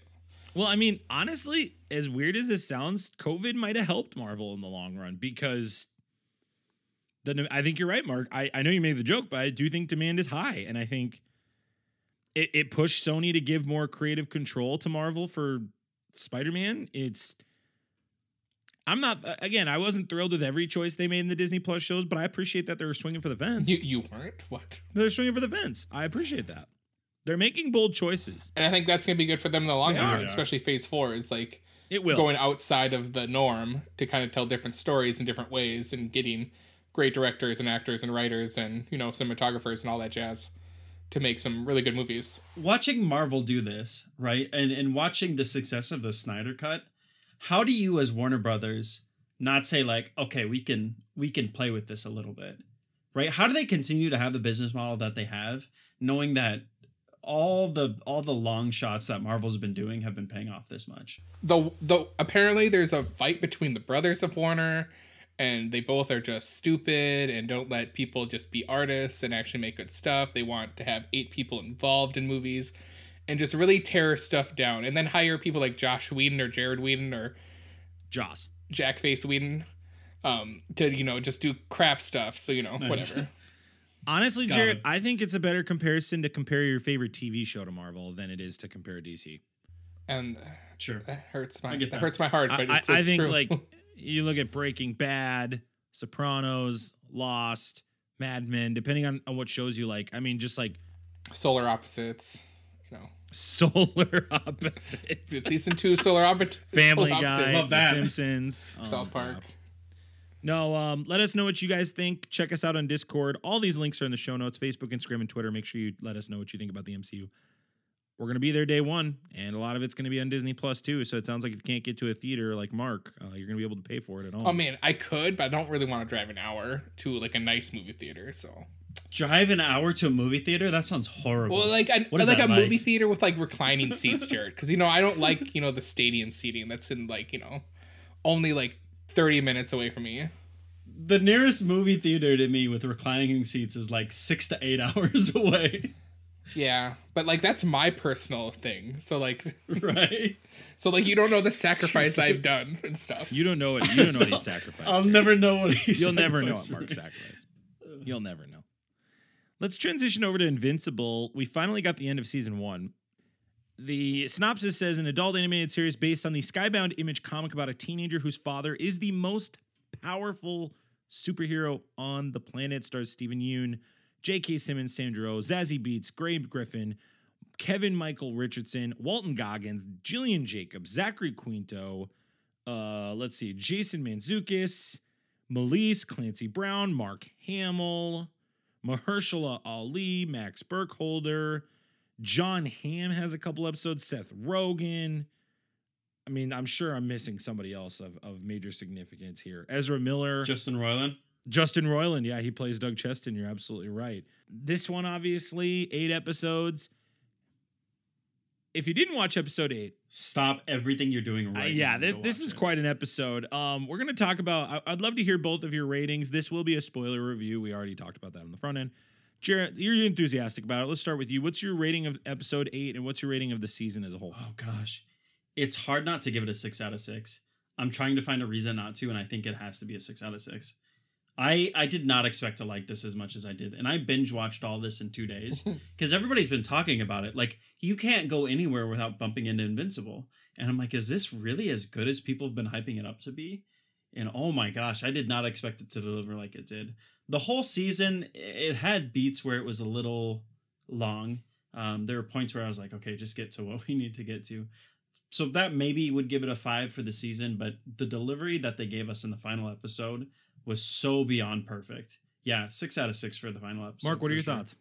Well, I mean, honestly, as weird as this sounds, COVID might have helped Marvel in the long run because the I think you're right, Mark. I, I know you made the joke, but I do think demand is high. And I think it, it pushed Sony to give more creative control to Marvel for Spider-Man. It's I'm not again, I wasn't thrilled with every choice they made in the Disney Plus shows, but I appreciate that they're swinging for the fence. You you weren't what? they're swinging for the fence. I appreciate that. They're making bold choices. And I think that's gonna be good for them in the long They run, are. especially Phase Four is like It will. going outside of the norm to kind of tell different stories in different ways and getting great directors and actors and writers and you know cinematographers and all that jazz to make some really good movies. watching Marvel do this, right? And and watching the success of the Snyder cut, how do you as Warner Brothers not say like, okay, we can we can play with this a little bit. Right? How do they continue to have the business model that they have knowing that all the all the long shots that Marvel's been doing have been paying off this much? Though the apparently there's a fight between the brothers of Warner and they both are just stupid and don't let people just be artists and actually make good stuff. They want to have eight people involved in movies and just really tear stuff down and then hire people like Josh Whedon or Jared Whedon or Joss. Jack Face Whedon um to you know just do crap stuff so you know Nice. whatever Honestly, Got Jared, it. I think it's a better comparison to compare your favorite TV show to Marvel than it is to compare DC. and Sure. that hurts my that that. hurts my heart I, but I, it's, I think true. like (laughs) you look at Breaking Bad, Sopranos, Lost, Mad Men, depending on, on what shows you like. I mean, just like solar opposites you know solar opposites, season 2 solar opposite Family solar Guy, opposites. The that. Simpsons, Oh, South Park crap. No, um, let us know what you guys think. Check us out on Discord. All these links are in the show notes Facebook, Instagram, and Twitter. Make sure you let us know what you think about the MCU. We're going to be there day one, and a lot of it's going to be on Disney Plus too. So it sounds like if you can't get to a theater like Mark, uh, you're going to be able to pay for it at home. Oh man, I could, but I don't really want to drive an hour to like a nice movie theater. So, Drive an hour to a movie theater? That sounds horrible. well, like I, What is like that a like? movie theater with like reclining seats, (laughs) Jared, because you know I don't like you know the stadium seating that's in like you know only like thirty minutes away from me. the nearest movie theater to me with reclining seats is like six to eight (laughs) hours away. Yeah, but like that's my personal thing. So like, (laughs) right? so like you don't know the sacrifice Seriously. I've done and stuff. You don't know it. You don't know what he (laughs) sacrificed. I'll never know what he's. You'll never know what Mark sacrificed. You'll never know. Let's transition over to Invincible. We finally got the end of season one. The synopsis says an adult animated series based on the Skybound Image comic about a teenager whose father is the most powerful superhero on the planet. Stars Steven Yeun, J.K. Simmons, Sandra Oh, Zazie Beetz, Grey Griffin, Kevin Michael Richardson, Walton Goggins, Gillian Jacobs, Zachary Quinto. Uh, let's see, Jason Mantzoukas, Melise, Clancy Brown, Mark Hamill, Mahershala Ali, Max Burkholder, Jon Hamm has a couple episodes, Seth Rogen. I mean, I'm sure I'm missing somebody else of, of major significance here. Ezra Miller, Justin Roiland. Justin Roiland. Yeah, he plays Doug Cheston. You're absolutely right. This one, obviously, eight episodes. If you didn't watch episode eight, Stop everything you're doing uh, right. yeah, now and this this is it. quite an episode. Um, we're gonna talk about. I, I'd love to hear both of your ratings. This will be a spoiler review. We already talked about that on the front end. Jared, you're enthusiastic about it. Let's start with you. What's your rating of episode eight, and what's your rating of the season as a whole? Oh gosh, it's hard not to give it a six out of six. I'm trying to find a reason not to, and I think it has to be a six out of six. I I did not expect to like this as much as I did, and I binge watched all this in two days (laughs) because everybody's been talking about it. Like you can't go anywhere without bumping into Invincible, and I'm like, is this really as good as people have been hyping it up to be? And oh my gosh, I did not expect it to deliver like it did. The whole season, it had beats where it was a little long. Um, there were points where I was like, okay, just get to (laughs) what we need to get to. So that maybe would give it a five for the season, but the delivery that they gave us in the final episode was so beyond perfect. Yeah, six out of six for the final episode. Mark, what are your sure. thoughts?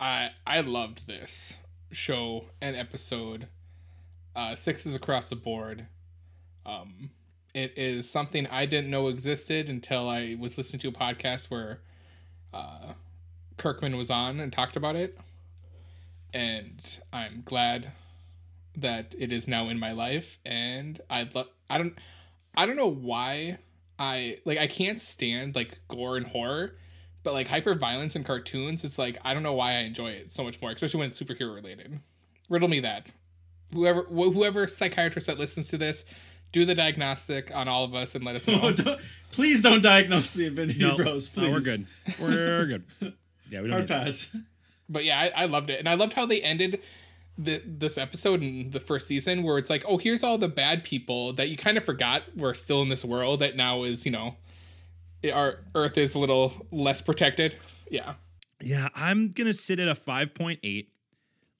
I I loved this show and episode. Uh, sixes across the board. Um, it is something I didn't know existed until I was listening to a podcast where uh, Kirkman was on and talked about it, and I'm glad that it is now in my life. And I love. I don't. I don't know why I like. I can't stand like gore and horror, but like hyper violence in cartoons. It's like I don't know why I enjoy it so much more, especially when it's superhero related. Riddle me that. Whoever wh- whoever psychiatrist that listens to this, do the diagnostic on all of us and let us (laughs) know. Oh, don't- please don't diagnose the Infinity No, Bros. Please. no, we're good. We're good. (laughs) Yeah, we don't. Hard Need pass. but yeah, I, I loved it, and I loved how they ended the this episode in the first season, where it's like, oh, here's all the bad people that you kind of forgot were still in this world that now is, you know, our Earth is a little less protected. Yeah, Yeah, I'm gonna sit at a 5.8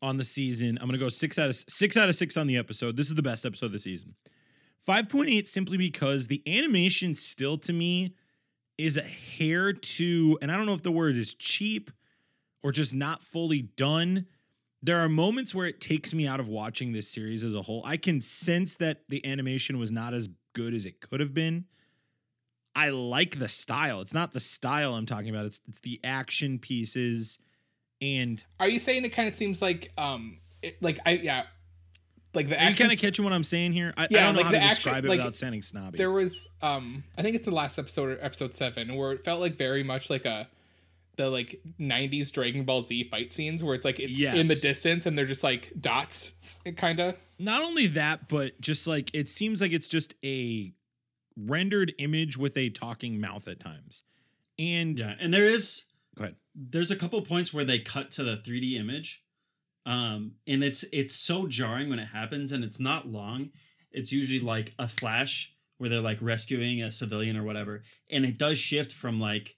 on the season. I'm gonna go six out of six out of six on the episode. This is the best episode of the season. 5.8 simply because the animation still to me is a hair too, and I don't know if the word is cheap or just not fully done. There are moments where it takes me out of watching this series as a whole. I can sense that the animation was not as good as it could have been. I like the style. It's not the style I'm talking about. It's it's the action pieces and are you saying it kind of seems like, um, it, like I yeah, like the are you kind of catching what I'm saying here? I, Yeah, I don't know like how the to action- describe it like, without sounding snobby. there was um i think it's the last episode or episode seven where it felt like very much like a the like 90s dragon ball z fight scenes where it's like it's in the distance and they're just like dots kind of not only that, but just like it seems like it's just a rendered image with a talking mouth at times. And Yeah, and there is go ahead. there's a couple points where they cut to the 3D image. Um, and it's it's so jarring when it happens and it's not long. It's usually like a flash where they're like rescuing a civilian or whatever. And it does shift from like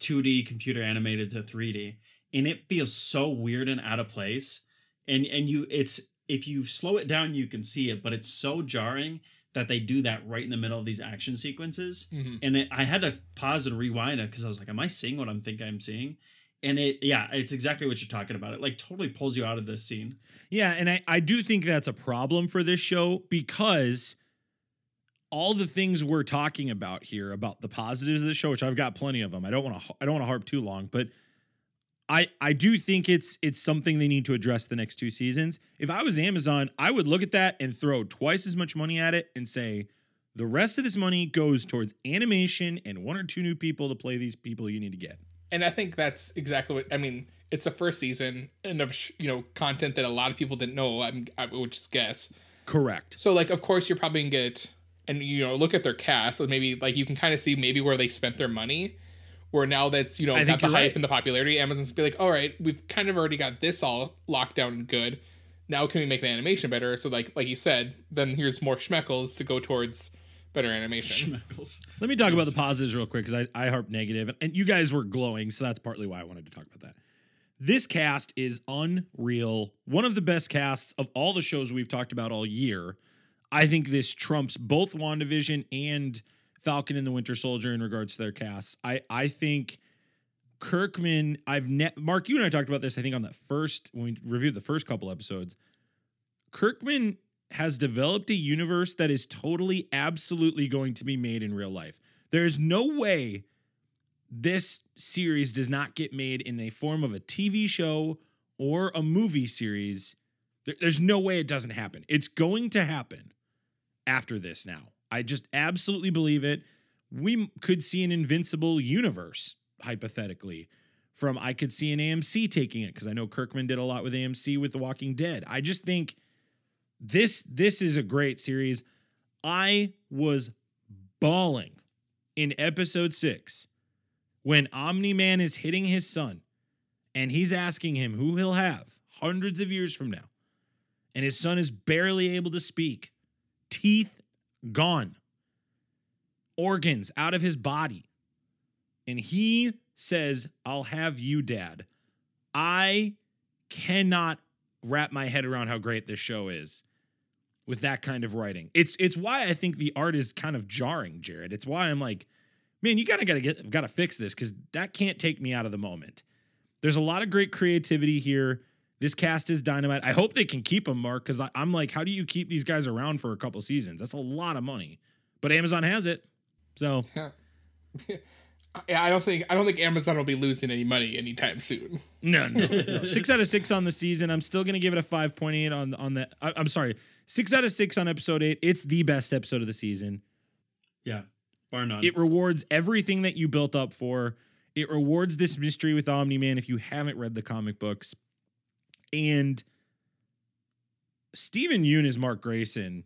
2D computer animated to 3D. And it feels so weird and out of place. And and you it's if you slow it down you can see it, but it's so jarring that they do that right in the middle of these action sequences Mhm. and it, I had to pause and rewind it because I was like, "Am I seeing what I'm think I'm seeing?" And it, yeah, it's exactly what you're talking about. It like totally pulls you out of this scene. Yeah, and I, I do think that's a problem for this show because all the things we're talking about here about the positives of the show, which I've got plenty of them. I don't want to I don't want to harp too long, but I I do think it's it's something they need to address the next two seasons. If I was Amazon, I would look at that and throw twice as much money at it and say the rest of this money goes towards animation and one or two new people to play these people you need to get. And i think that's exactly what i mean it's the first season and of you know content that a lot of people didn't know i'm i would just guess Correct. so like of course you're probably gonna get and you know look at their cast so maybe like you can kind of see maybe where they spent their money where now that's you know I got the hype right. and the popularity amazon's be like all right we've kind of already got this all locked down and good now can we make the animation better so like like you said then here's more schmeckles to go towards better animation Schmeckles. Let me talk about the positives real quick because I, I harp negative, and you guys were glowing, so that's partly why I wanted to talk about that. This cast is unreal. One of the best casts of all the shows we've talked about all year. I think this trumps both WandaVision and Falcon and the Winter Soldier in regards to their casts. I I think Kirkman, I've ne- Mark, you and I talked about this, I think, on that first when we reviewed the first couple episodes. Kirkman has developed a universe that is totally, absolutely going to be made in real life. There is no way this series does not get made in the form of a TV show or a movie series. There's no way it doesn't happen. It's going to happen after this now. I just absolutely believe it. We could see an invincible universe, hypothetically. From I could see an AMC taking it because I know Kirkman did a lot with AMC with The Walking Dead. I just think this this is a great series. I was bawling in episode six when Omni Man is hitting his son and he's asking him who he'll have hundreds of years from now. And his son is barely able to speak, teeth gone, organs out of his body. And he says, I'll have you, dad. I cannot wrap my head around how great this show is with that kind of writing. It's it's why I think the art is kind of jarring, Jared. It's why I'm like, man, you gotta gotta get gotta fix this because that can't take me out of the moment. There's a lot of great creativity here. This cast is dynamite. I hope they can keep them, Mark, because I'm like, how do you keep these guys around for a couple seasons? That's a lot of money. But Amazon has it. So (laughs) Yeah, I don't think I don't think Amazon will be losing any money anytime soon. no, no, no. (laughs) Six out of six on the season. I'm still gonna give it a 5.8 on on the I, I'm sorry. Six out of six on episode eight. It's the best episode of the season. Yeah, bar none. It rewards everything that you built up for. It rewards this mystery with Omni Man if you haven't read the comic books. And Steven Yeun is Mark Grayson.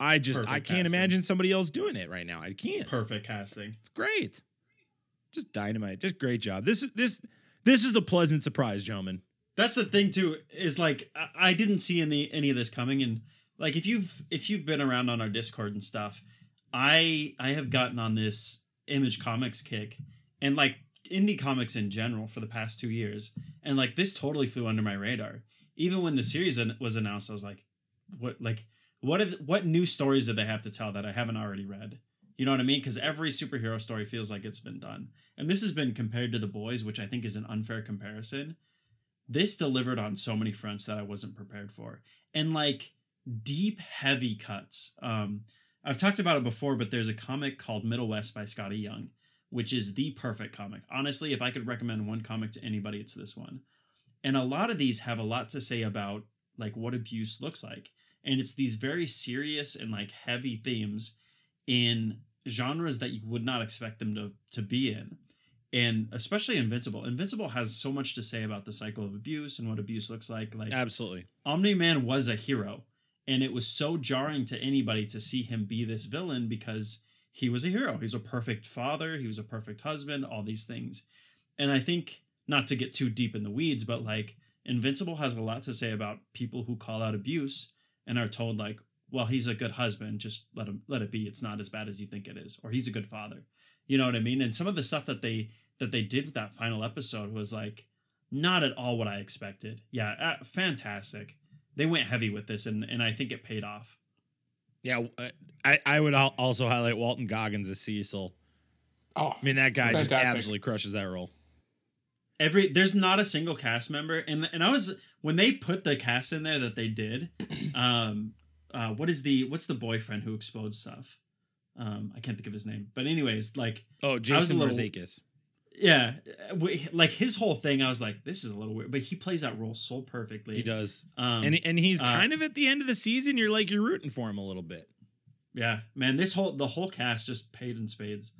I just I can't casting. imagine somebody else doing it right now. I can't. Perfect casting. It's great. Just dynamite. Just great job. This is this this is a pleasant surprise, gentlemen. That's the thing too. Is like I, I didn't see any any of this coming, and like if you've if you've been around on our Discord and stuff, I I have gotten on this Image Comics kick, and like indie comics in general for the past two years, and like this totally flew under my radar. Even when the series was announced, I was like, what like what are the, what new stories did they have to tell that I haven't already read? You know what I mean? Because every superhero story feels like it's been done, and this has been compared to the boys, which I think is an unfair comparison this delivered on so many fronts that I wasn't prepared for. And like deep, heavy cuts. Um, I've talked about it before, but there's a comic called Middle West by Skottie Young, which is the perfect comic. Honestly, if I could recommend one comic to anybody, it's this one. And a lot of these have a lot to say about like what abuse looks like. And it's these very serious and like heavy themes in genres that you would not expect them to to be in and especially Invincible. Invincible has so much to say about the cycle of abuse and what abuse looks like. Like Absolutely. Omni Man was a hero, and it was so jarring to anybody to see him be this villain because he was a hero. He's a perfect father. He was a perfect husband. All these things, and I think not to get too deep in the weeds, but like Invincible has a lot to say about people who call out abuse and are told like, well, he's a good husband. Just let him let it be. It's not as bad as you think it is, or he's a good father. You know what I mean? And some of the stuff that they that they did with that final episode was like not at all what I expected. Yeah, uh, fantastic. They went heavy with this, and and I think it paid off. Yeah, uh, I I would also highlight Walton Goggins as Cecil. Oh, I mean, that guy just absolutely crushes that role. Every there's not a single cast member, and and I was when they put the cast in there that they did. (clears throat) Um, uh, what is the what's the boyfriend who explodes stuff? Um, I can't think of his name, but anyways, like Oh, a Jason little- Mantzoukas. Yeah, uh, like his whole thing, I was like, this is a little weird, but he plays that role so perfectly. He does, Um, and and he's uh, kind of at the end of the season. You're like you're rooting for him a little bit. Yeah, man, this whole the whole cast just paid in spades.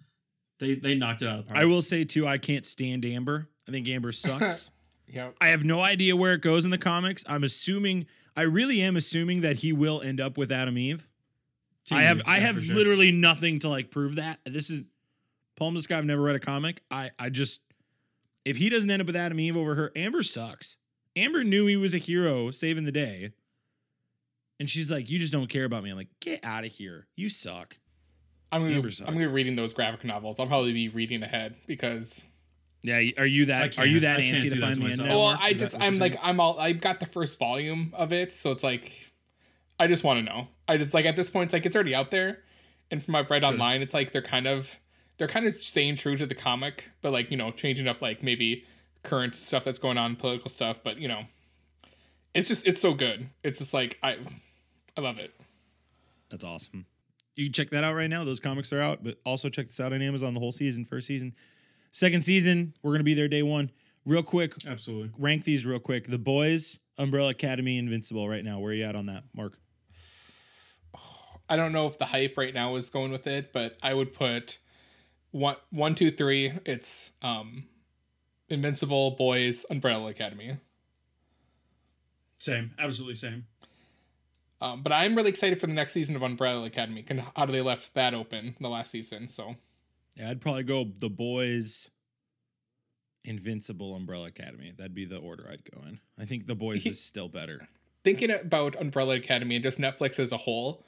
They they knocked it out of the park. I will say too, I can't stand Amber. I think Amber (laughs) sucks. yeah. I have no idea where it goes in the comics. I'm assuming, I really am assuming that he will end up with Atom Eve. Team I have, Eve, I have sure. literally nothing to like prove that. This is Paul Muscat. I've never read a comic. I, I just, if he doesn't end up with Atom Eve over her, Amber sucks. Amber knew he was a hero saving the day. And she's like, You just don't care about me. I'm like, Get out of here. You suck. I'm gonna Amber I'm gonna be reading those graphic novels. I'll probably be reading ahead because Yeah. Are you that, are you that antsy to find to the end myself. now? well, Mark? I Is just I'm like? I'm all I got the first volume of it, so it's like I just want to know. I just like at this point it's like it's already out there, and from what I've read Sure. online, it's like they're kind of they're kind of staying true to the comic, but like you know changing up like maybe current stuff that's going on, political stuff, but you know, it's just it's so good. It's just like I I love it. That's awesome. You can check that out right now. Those comics are out, but also check this out on Amazon the whole season, first season. Second season, we're going to be there day one. Real quick, absolutely. rank these real quick. The Boys, Umbrella Academy, Invincible right now. Where are you at on that, Mark? I don't know if the hype right now is going with it, but I would put one, one, two, three. It's um, Invincible, Boys, Umbrella Academy. Same, absolutely same. Um, but I'm really excited for the next season of Umbrella Academy. Can how do they left that open the last season? So Yeah, I'd probably go The Boys, Invincible, Umbrella Academy. That'd be the order I'd go in. I think The Boys is (laughs) still better. thinking about Umbrella Academy and just Netflix as a whole,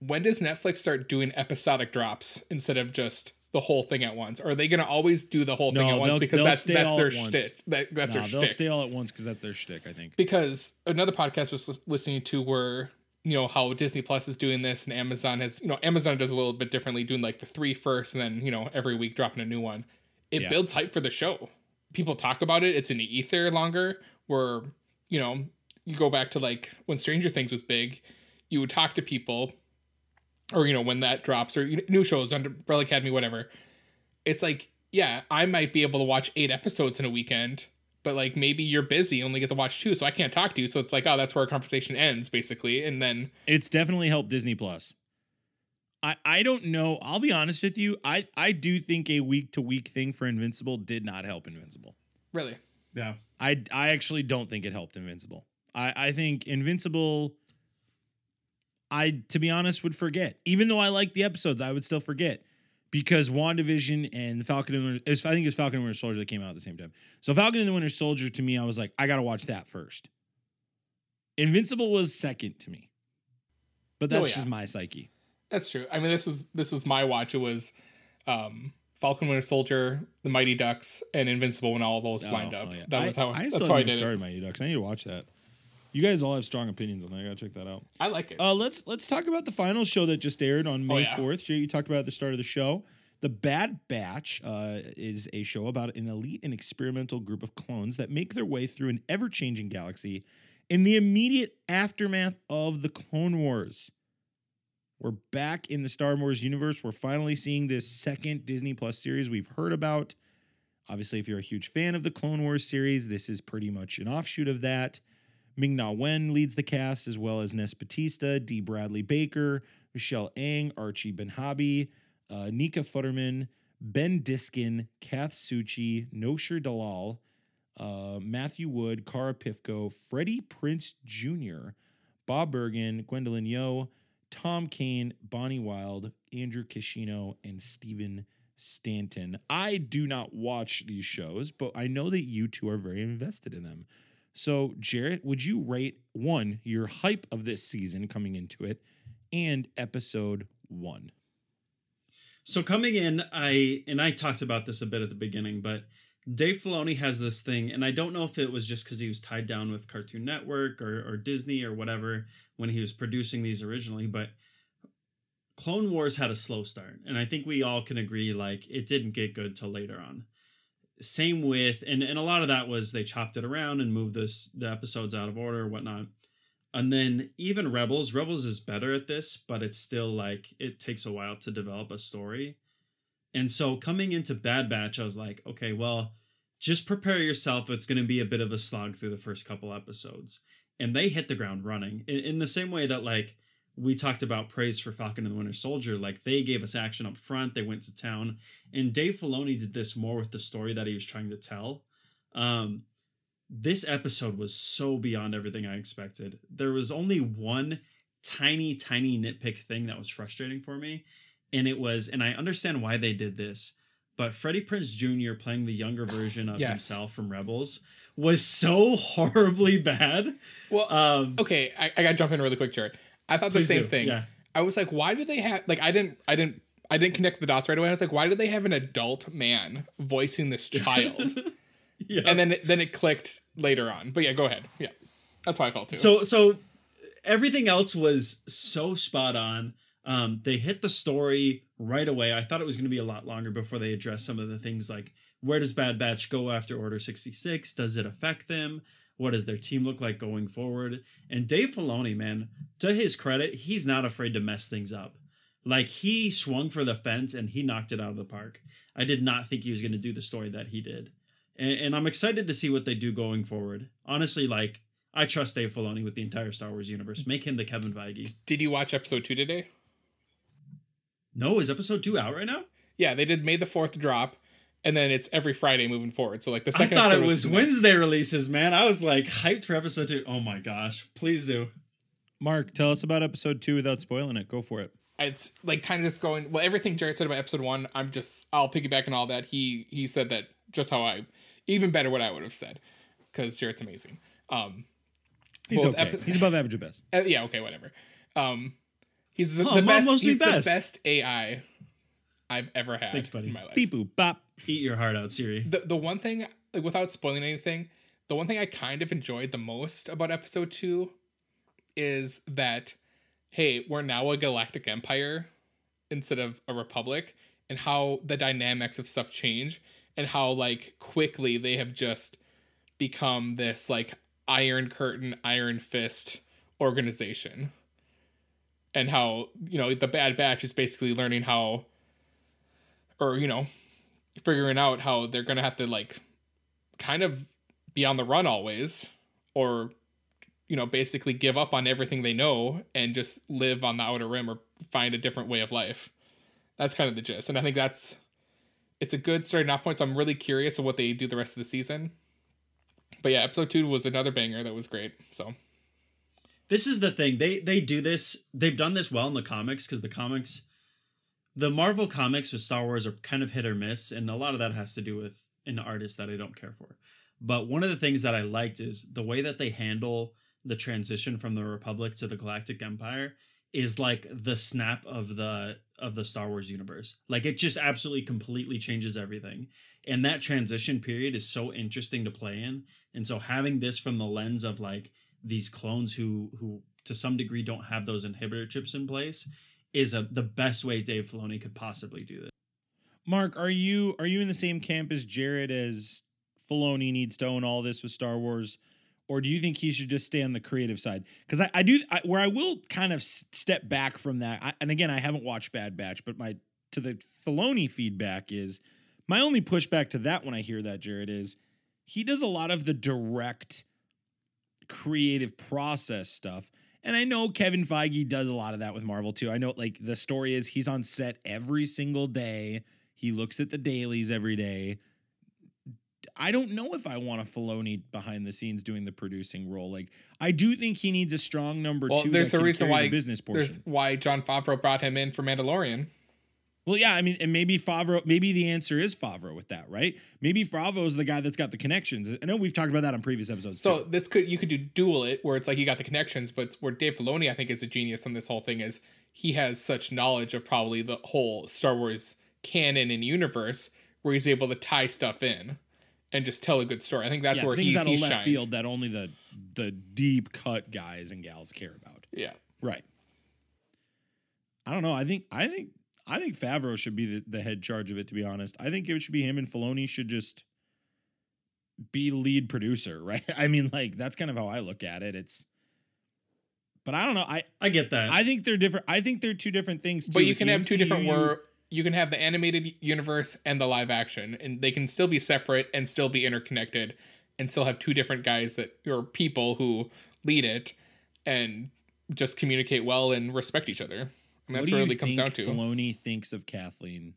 when does Netflix start doing episodic drops instead of just the whole thing at once? Or are they going to always do the whole thing at once because that's that's their shtick? That, that's nah, their they'll shtick. stay all at once because that's their shtick, I think. because another podcast was listening to where you know how Disney Plus is doing this and Amazon has you know Amazon does a little bit differently, doing like the three first and then you know every week dropping a new one. It Yeah. builds hype for the show. People talk about it. It's in the ether longer. Where you know, you go back to like when Stranger Things was big, you would talk to people, or you know when that drops, or new shows under Umbrella Academy, whatever. It's like, yeah, I might be able to watch eight episodes in a weekend, but like maybe you're busy, only get to watch two, so I can't talk to you. So it's like, oh, that's where our conversation ends, basically, and then It's definitely helped Disney Plus. I, I don't know. I'll be honest with you. I, I do think a week to week thing for Invincible did not help Invincible. really, Yeah. I, I actually don't think it helped Invincible. I, I think Invincible, I, to be honest, would forget. Even though I like the episodes, I would still forget because WandaVision and the Falcon and the Winter, it's- I think it's Falcon and Winter Soldier that came out at the same time. So Falcon and the Winter Soldier, to me, I was like, I got to watch that first. Invincible was second to me. But Oh, that's yeah. just my psyche. That's true. I mean, this was this was my watch. It was um, Falcon Winter Soldier, The Mighty Ducks, and Invincible when all those lined Oh, up. oh, yeah. That was I, how I that's still how I did even it. started Mighty Ducks. I need to watch that. You guys all have strong opinions on that. I gotta check that out. I like it. Uh, let's let's talk about the final show that just aired on May Oh, yeah. fourth. Jay, you talked about it at the start of the show. The Bad Batch uh, is a show about an elite and experimental group of clones that make their way through an ever-changing galaxy in the immediate aftermath of the Clone Wars. We're back in the Star Wars universe. We're finally seeing this second Disney Plus series we've heard about. Obviously, if you're a huge fan of the Clone Wars series, this is pretty much an offshoot of that. Ming Na Wen leads the cast, as well as Ness Batista, Dee Bradley Baker, Michelle Ang, Archie Panjabi, uh, Nika Futterman, Ben Diskin, Kath Soucie, Noshir Dalal, uh, Matthew Wood, Cara Pifko, Freddie Prinze Jr., Bob Bergen, Gwendoline Yeo, Tom Kane, Bonnie Wild, Andrew Kishino, and Stephen Stanton. I do not watch these shows, but I know that you two are very invested in them. So, Jarrett, would you rate one, your hype of this season coming into it, and episode one? So coming in, I and I talked about this a bit at the beginning, but Dave Filoni has this thing, and I don't know if it was just because he was tied down with Cartoon Network or, or Disney or whatever when he was producing these originally, but Clone Wars had a slow start, and I think we all can agree like it didn't get good till later on. Same with and and a lot of that was they chopped it around and moved this the episodes out of order or whatnot. And then even Rebels, Rebels is better at this, but it's still like it takes a while to develop a story. And so coming into Bad Batch, I was like, okay, well, just prepare yourself. It's going to be a bit of a slog through the first couple episodes. And they hit the ground running in, in the same way that, like, we talked about praise for Falcon and the Winter Soldier. Like, they gave us action up front, they went to town. And Dave Filoni did this more with the story that he was trying to tell. Um, this episode was so beyond everything I expected. There was only one tiny, tiny nitpick thing that was frustrating for me. And it was, and I understand why they did this, but Freddie Prinze Jr. playing the younger (sighs) version of Yes. himself from Rebels was so (laughs) horribly bad. well, Um, okay, I, I gotta jump in really quick, Jared. I thought the please same do. thing. Yeah. I was like, why do they have like I didn't I didn't I didn't connect the dots right away. I was like, why do they have an adult man voicing this (laughs) child? yeah. and then it, then it clicked later on. But yeah, go ahead. Yeah, that's why I felt too. So so everything else was so spot on. Um, they hit the story right away. I thought it was going to be a lot longer before they addressed some of the things like where does Bad Batch go after Order 66? Does it affect them? What does their team look like going forward? And Dave Filoni, man, to his credit, he's not afraid to mess things up. Like he swung for the fence and he knocked it out of the park. I did not think he was going to do the story that he did. And, and I'm excited to see what they do going forward. Honestly, like I trust Dave Filoni with the entire Star Wars universe. Make him the Kevin Feige. Did you watch episode two today? No, is episode two out right now? Yeah, they did May the fourth drop, and then it's every Friday moving forward. So like the second. I second. thought it was today. Wednesday releases, man. I was like hyped for episode two. Oh my gosh. Please do. Mark, tell us about episode two without spoiling it. Go for it. It's like kind of just going. Well, everything Jared said about episode one, I'm just I'll piggyback on all that. He he said that just how I, even better what I would have said, because Jared's amazing. Um, He's okay. epi- He's above average at best. (laughs) Uh, yeah, okay, whatever. Um, he's the, Oh, the best. He's best. the best AI I've ever had Thanks, buddy. in my life. Beep boop bop. Eat your heart out, Siri. The the one thing, like, without spoiling anything, the one thing I kind of enjoyed the most about episode two is that, hey, we're now a galactic empire instead of a republic, and how the dynamics of stuff change, and how like quickly they have just become this like Iron Curtain, Iron Fist organization. And how, you know, the Bad Batch is basically learning how, or, you know, figuring out how they're to have to, like, kind of be on the run always, or, you know, basically give up on everything they know and just live on the Outer Rim or find a different way of life. That's kind of the gist. And I think that's, it's a good starting off point. So I'm really curious of what they do the rest of the season. But yeah, episode two was another banger that was great. So this is the thing they they do this they've done this well in the comics because the comics the marvel comics with star wars are kind of hit or miss and a lot of that has to do with an artist that i don't care for. But one of the things that i liked is the way that they handle the transition from the republic to the galactic empire is like the snap of the of the star wars universe. Like it just absolutely completely changes everything. And that transition period is so interesting to play in. And so having this from the lens of like these clones who who to some degree don't have those inhibitor chips in place is a, the best way Dave Filoni could possibly do this. Mark, are you are you in the same camp as Jared as Filoni needs to own all this with Star Wars? Or do you think he should just stay on the creative side? Because I, I do, I, where I will kind of step back from that. I, and again, I haven't watched Bad Batch, but my to the Filoni feedback is my only pushback to that when I hear that Jared is he does a lot of the direct creative process stuff. And I know Kevin Feige does a lot of that with Marvel too. I know like the story is he's on set every single day. He looks at the dailies every day. I don't know if I want a Filoni behind the scenes doing the producing role. Like I do think he needs a strong number Well, two. there's a reason why the business portion. there's why Jon Favreau brought him in for Mandalorian. Well, yeah, I mean, and maybe Favreau, maybe the answer is Favreau with that, right? Maybe Favreau's the guy that's got the connections. I know we've talked about that on previous episodes. So too. this could you could do dual it where it's like you got the connections, but where Dave Filoni I think is a genius on this whole thing is he has such knowledge of probably the whole Star Wars canon and universe where he's able to tie stuff in and just tell a good story. I think that's yeah, where things he, out of left shined. field that only the the deep cut guys and gals care about. Yeah. Right. I don't know. I think I think I think Favreau should be the, the head charge of it. To be honest, I think it should be him and Filoni should just be lead producer. (laughs) Right. I mean, like that's kind of how I look at it. It's, but I don't know. I I get that. I think they're different. I think they're two different things. Too. But you can the have two different MCU where you can have the animated universe and the live action, and they can still be separate and still be interconnected, and still have two different guys that or people who lead it, and just communicate well and respect each other. And What do what you really comes think down to. Filoni thinks of Kathleen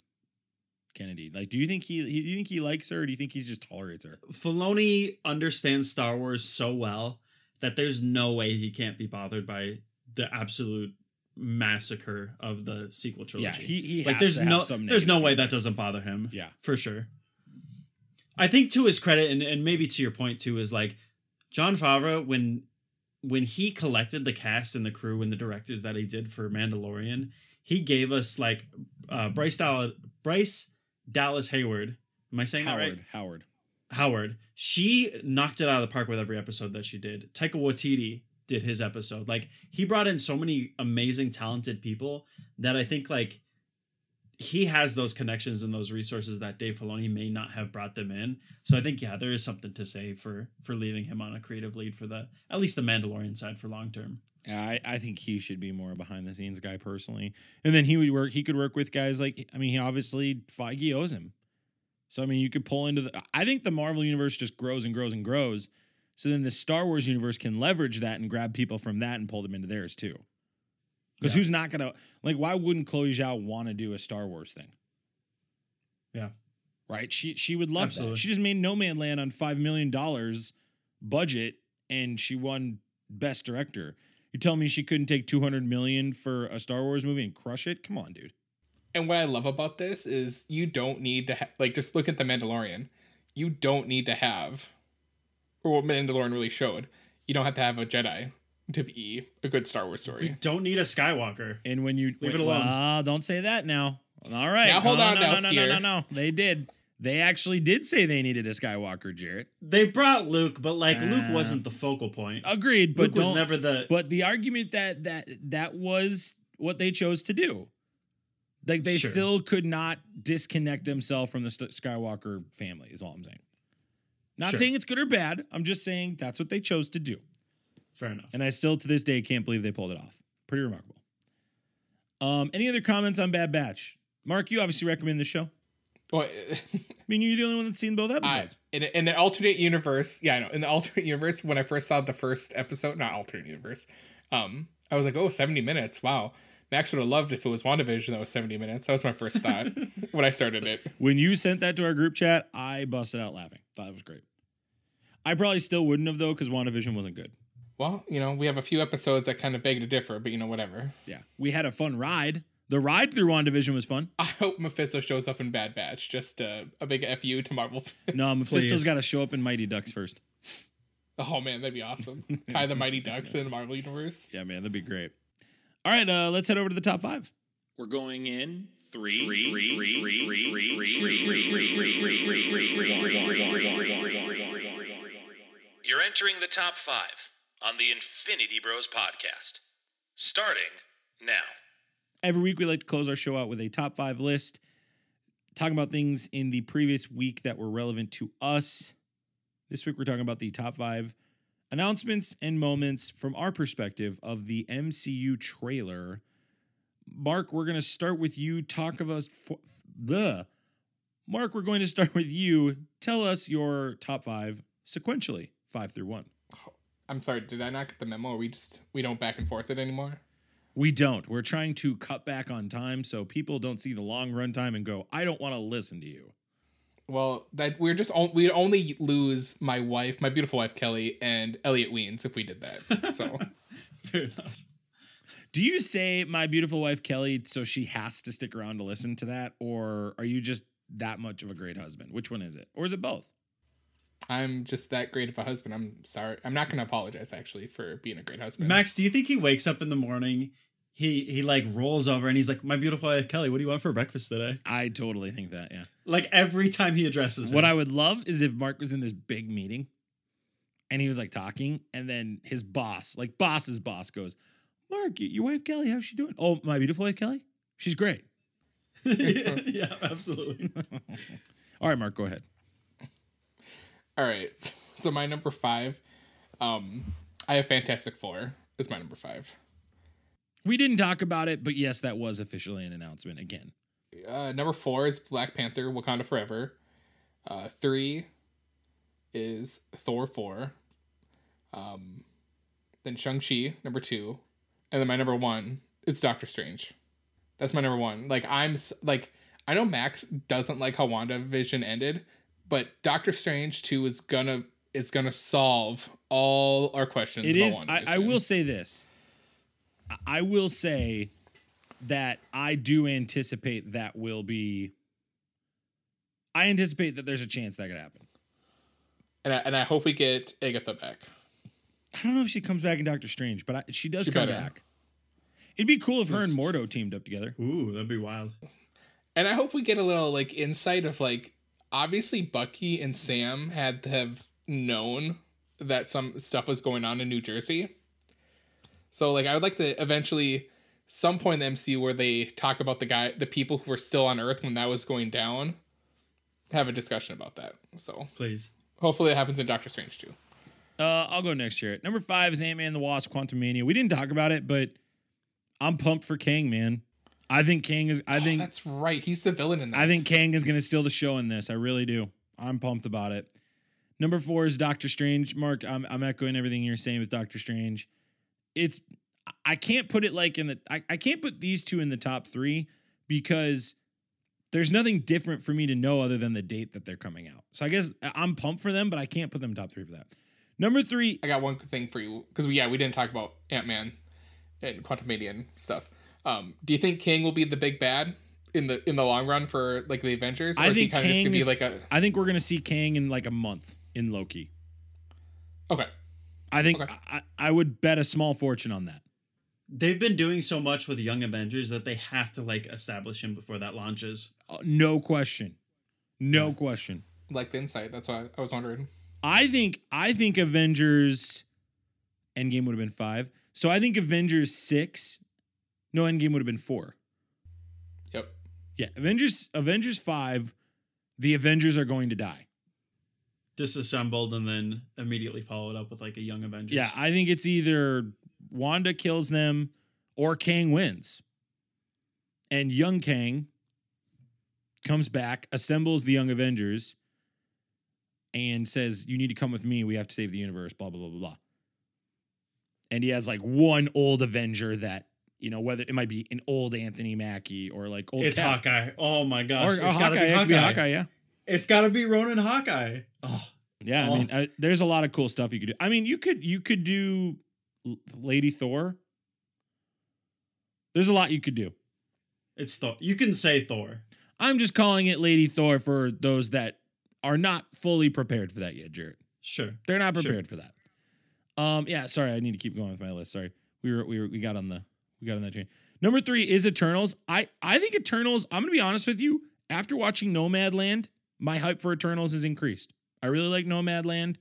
Kennedy. Like, do you think he, he do you think he likes her, or do you think he just tolerates her? Filoni understands Star Wars so well that there's no way he can't be bothered by the absolute massacre of the sequel trilogy. Yeah, he he like has there's to have no some there's no way that doesn't bother him. Yeah. for sure. I think to his credit, and, and maybe to your point too, is like Jon Favreau when when he collected the cast and the crew and the directors that he did for Mandalorian, he gave us like uh, Bryce Dallas Bryce Dallas Hayward. Am I saying that right? Howard Howard. Howard, she knocked it out of the park with every episode that she did. Taika Waititi did his episode. Like he brought in so many amazing, talented people that I think like he has those connections and those resources that Dave Filoni may not have brought them in. So I think yeah, there is something to say for for leaving him on a creative lead for the at least the Mandalorian side for long term. I, I think he should be more behind the scenes guy personally. And then he would work he could work with guys like I mean, he obviously Feige owes him. So I mean you could pull into the I think the Marvel universe just grows and grows and grows. So then the Star Wars universe can leverage that and grab people from that and pull them into theirs too. Because Yeah. who's not gonna like why wouldn't Chloe Zhao want to do a Star Wars thing? Yeah. Right? She she would love Absolutely. that. She just made Nomadland on five million dollars budget and she won Best Director. You tell me she couldn't take 200 million for a Star Wars movie and crush it? Come on, dude. And what I love about this is you don't need to ha- like just look at the Mandalorian. You don't need to have, or what Mandalorian really showed. You don't have to have a Jedi to be a good Star Wars story. You don't need a Skywalker. And when you Leave it alone. Well, don't say that now. All right. Now, hold no, on no, now, no, no, no, no, no. They did. They actually did say they needed a Skywalker, Jarrett. They brought Luke, but like Luke Uh, wasn't the focal point. Agreed, but Luke was don't- never the But the argument that that that was what they chose to do. Like they Sure. still could not disconnect themselves from the Skywalker family. Is all I'm saying. Not Sure. saying it's good or bad. I'm just saying that's what they chose to do. Fair enough. And I still to this day can't believe they pulled it off. Pretty remarkable. Um, any other comments on Bad Batch? Mark, you obviously recommend the show. Well, (laughs) I mean, you're the only one that's seen both I, episodes. in, in an alternate universe, yeah, I know. In the alternate universe, when I first saw the first episode, not alternate universe, um, I was like, oh, 70 minutes. Wow. Max would have loved if it was WandaVision that was 70 minutes. That was my first thought (laughs) when I started it. when you sent that to our group chat, I busted out laughing. Thought it was great. I probably still wouldn't have though, because WandaVision wasn't good. Well, you know, we have a few episodes that kind of beg to differ, but you know, whatever. Yeah, we had a fun ride. The ride through WandaVision was fun. I hope Mephisto shows up in Bad Batch. Just uh, a big fu to Marvel. fans. No, Mephisto's Please. got to show up in Mighty Ducks first. Oh man, that'd be awesome. Tie the Mighty Ducks in the Marvel universe. Yeah, man, that'd be great. All right, uh, let's head over to the top five. We're going in three, three, three, three, three, You're entering the top five on the Infinity Bros podcast. Starting now. Every week, we like to close our show out with a top five list, talking about things in the previous week that were relevant to us. This week, we're talking about the top five announcements and moments from our perspective of the MCU trailer. Mark, we're going to start with you. Talk of us. The Mark, we're going to start with you. Tell us your top five sequentially, five through one. I'm sorry, did I not get the memo? Or we just we don't back and forth it anymore. We don't. We're trying to cut back on time so people don't see the long run time and go, I don't want to listen to you. Well, that we're just on, we'd only lose my wife, my beautiful wife Kelly, and Elliot Weens if we did that. So (laughs) Fair enough. Do you say my beautiful wife Kelly so she has to stick around to listen to that? Or are you just that much of a great husband? Which one is it? Or is it both? I'm just that great of a husband. I'm sorry. I'm not gonna apologize actually for being a great husband. Max, do you think he wakes up in the morning? He he like rolls over and he's like, "My beautiful wife Kelly, what do you want for breakfast today?" I totally think that, yeah. Like every time he addresses her. What I would love is if Mark was in this big meeting and he was like talking, and then his boss, like boss's boss, goes, Mark, y- your wife Kelly, how's she doing? Oh, my beautiful wife Kelly? She's great. (laughs) (laughs) yeah, absolutely. (laughs) All right, Mark, go ahead. All right. (laughs) So my number five, um, I have Fantastic Four is my number five. We didn't talk about it, but yes, that was officially an announcement again. Uh, number four is Black Panther: Wakanda Forever. Uh, three is Thor four. Um, then Shang Chi number two, and then my number one is Doctor Strange. That's my number one. Like I'm like I know Max doesn't like how Wanda Vision ended, but Doctor Strange two is gonna is gonna solve all our questions. It about is. I, I will say this. I- I will say that I do anticipate that will be. I anticipate that there's a chance that could happen. and I, and I hope we get Agatha back. I don't know if she comes back in Doctor Strange, but I, she does She come better. back. It'd be cool if her and Mordo teamed up together. Ooh, that'd be wild. And I hope we get a little like insight of like obviously Bucky and Sam had to have known that some stuff was going on in New Jersey. So like I would like to eventually some point in the MCU where they talk about the guy the people who were still on Earth when that was going down. Have a discussion about that. So Please. hopefully it happens in Doctor Strange too. Uh, I'll go next year. Number five is Ant Man and the Wasp: Quantumania. We didn't talk about it, but I'm pumped for Kang, man. I think Kang is. I Oh, think that's right. He's the villain in that. I think Kang is going to steal the show in this. I really do. I'm pumped about it. Number four is Doctor Strange. Mark, I'm, I'm echoing everything you're saying with Doctor Strange. It's I can't put it like in the I, I can't put these two in the top three because there's nothing different for me to know other than the date that they're coming out. So I guess I'm pumped for them, but I can't put them top three for that. Number three, I got one thing for you because we yeah we didn't talk about Ant Man and Quantumania and stuff. Um, do you think King will be the big bad in the in the long run for like the Avengers? I think kinda just gonna be is, like a I think we're gonna see Kang in like a month in Loki. okay. I think Okay. I, I would bet a small fortune on that. They've been doing so much with Young Avengers that they have to like establish him before that launches. Uh, No question. No question. Like the insight. That's why I was wondering. I think I think Avengers Endgame would have been five. So I think Avengers six. No, Endgame would have been four. Yep. Yeah. Avengers Avengers five, the Avengers are going to die. disassembled and then immediately followed up with like a young Avengers. Yeah, I think it's either Wanda kills them or Kang wins. And young Kang comes back, assembles the young Avengers, and says, You need to come with me. We have to save the universe, blah, blah, blah, blah, blah. And he has like one old Avenger that, you know, whether it might be an old Anthony Mackie or like old it's Cap- Hawkeye. Oh my gosh, Or, it's or gotta Hawkeye, be it be Hawkeye. Hawkeye, yeah. It's gotta be Ronin Hawkeye. Oh, Yeah, I Oh. mean, uh, there's a lot of cool stuff you could do. I mean, you could you could do Lady Thor. There's a lot you could do. it's Thor. You can say Thor. I'm just calling it Lady Thor for those that are not fully prepared for that yet, Jarret. Sure. They're not Sure. prepared for that. Um, yeah, sorry, I need to keep going with my list. Sorry, we were we were we got on the we got on that train. Number three is Eternals. I I think Eternals. I'm gonna be honest with you. After watching Nomadland, my hype for Eternals has increased. I really like Nomadland.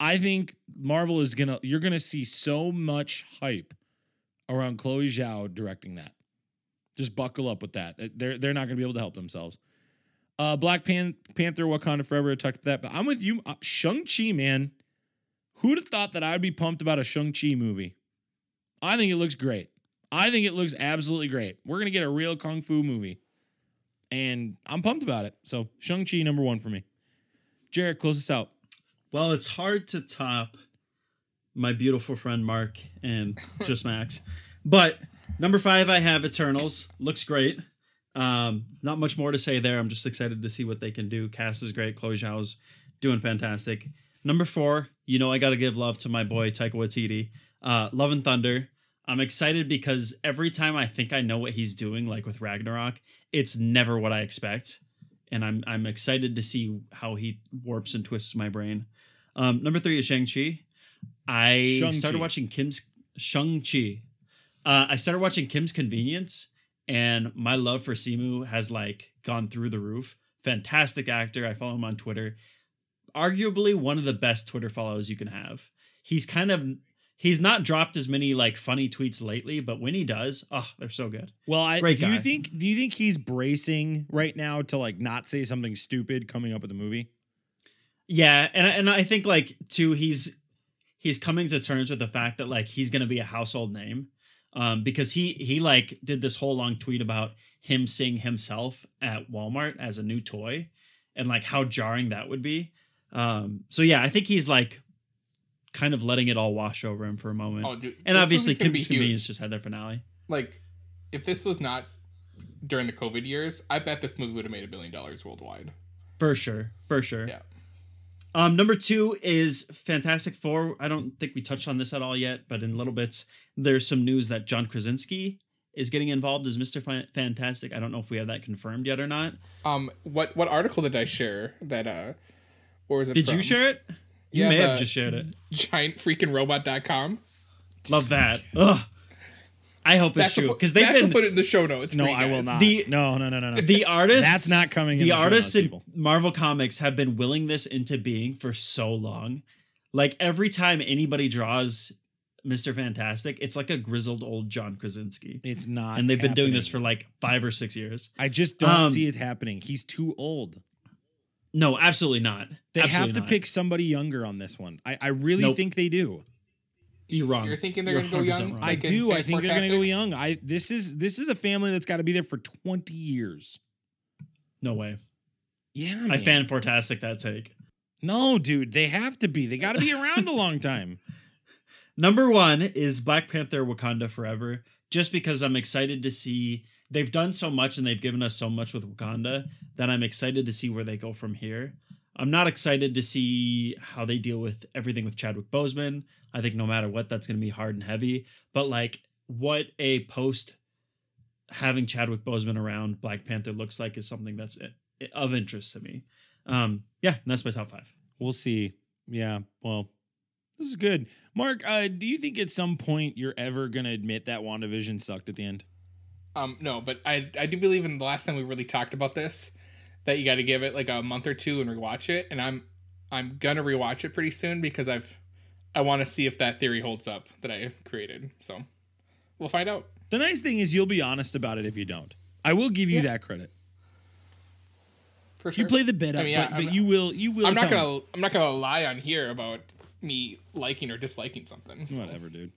I think Marvel is gonna. You're gonna see so much hype around Chloe Zhao directing that. Just buckle up with that. They're they're not gonna be able to help themselves. Uh, Black Pan- Panther, Wakanda Forever. I talked that, but I'm with you. Uh, Shang Chi, man. Who'd have thought that I'd be pumped about a Shang Chi movie? I think it looks great. I think it looks absolutely great. We're gonna get a real kung fu movie, and I'm pumped about it. So Shang Chi number one for me. Jarret, close us out. Well, it's hard to top my beautiful friend Mark and (laughs) just Max. But number five, I have Eternals. Looks great. Um, not much more to say there. I'm just excited to see what they can do. Cast is great. Chloe Zhao's doing fantastic. Number four, you know I got to give love to my boy Taika Waititi. Uh, love and Thunder. I'm excited because every time I think I know what he's doing, like with Ragnarok, it's never what I expect, and I'm I'm excited to see how he warps and twists my brain. Um, number three is Shang Chi. I Shang-Chi. started watching Kim's Shang Chi. Uh, I started watching Kim's Convenience, and my love for Simu has like gone through the roof. Fantastic actor. I follow him on Twitter. Arguably one of the best Twitter follows you can have. He's kind of he's not dropped as many like funny tweets lately, but when he does, oh, they're so good. Well, I Great do you think do you think he's bracing right now to like not say something stupid coming up with the movie? Yeah, and and I think like too he's he's coming to terms with the fact that like he's gonna be a household name, um, because he he like did this whole long tweet about him seeing himself at Walmart as a new toy, and like how jarring that would be. Um, so yeah, I think he's like kind of letting it all wash over him for a moment. Oh, dude, and obviously, Kim's. Convenience just had their finale. Like, if this was not during the COVID years, I bet this movie would have made a billion dollars worldwide. For sure, for sure. Yeah. Um, number two is Fantastic Four. I don't think we touched on this at all yet, but in little bits, there's some news that John Krasinski is getting involved as Mr. Fantastic. I don't know if we have that confirmed yet or not. Um, what what article did I share that uh, or was it? Did you share it? You Yeah, may have just shared it. Giantfreakingrobot.com. Love that. Ugh. I hope it's That's true because they've that's to been put it in the show notes. No, for you I will not. The- no, no, no, no, no. the artists. That's not coming in The the show artists notes, in people. Marvel Comics have been willing this into being for so long. Like every time anybody draws Mr. Fantastic, it's like a grizzled old John Krasinski. It's not. and they've been doing this for like five or six years. I just don't Um, see it happening. He's too old. No, absolutely not. They Absolutely have to not. pick somebody younger on this one. I, I really Nope. think they do. You're wrong. You're thinking they're gonna go young? wrong. I do. I think they're gonna go young. I this is this is a family that's got to be there for twenty years. No way. Yeah, I man. fan fantastic that take. No, dude, they have to be. They got to be around a long time. (laughs) (laughs) Number one is Black Panther Wakanda Forever, just because I'm excited to see they've done so much and they've given us so much with Wakanda that I'm excited to see where they go from here. I'm not excited to see how they deal with everything with Chadwick Boseman. I think no matter what, that's going to be hard and heavy. But like what a post having Chadwick Boseman around Black Panther looks like is something that's of interest to me. Um, yeah, and that's my top five. We'll see. Yeah. Well, this is good. Mark, uh, do you think at some point you're ever gonna admit that WandaVision sucked at the end? Um, no, but I I do believe in the last time we really talked about this that you got to give it like a month or two and rewatch it, and I'm I'm gonna rewatch it pretty soon because I've I want to see if that theory holds up that I created. So we'll find out. The nice thing is you'll be honest about it if you don't. I will give you Yeah. that credit. for sure. You play the beta, I mean, but, but you will you will. I'm not gonna I'm not gonna lie on here about me liking or disliking something. me. so. Whatever, dude.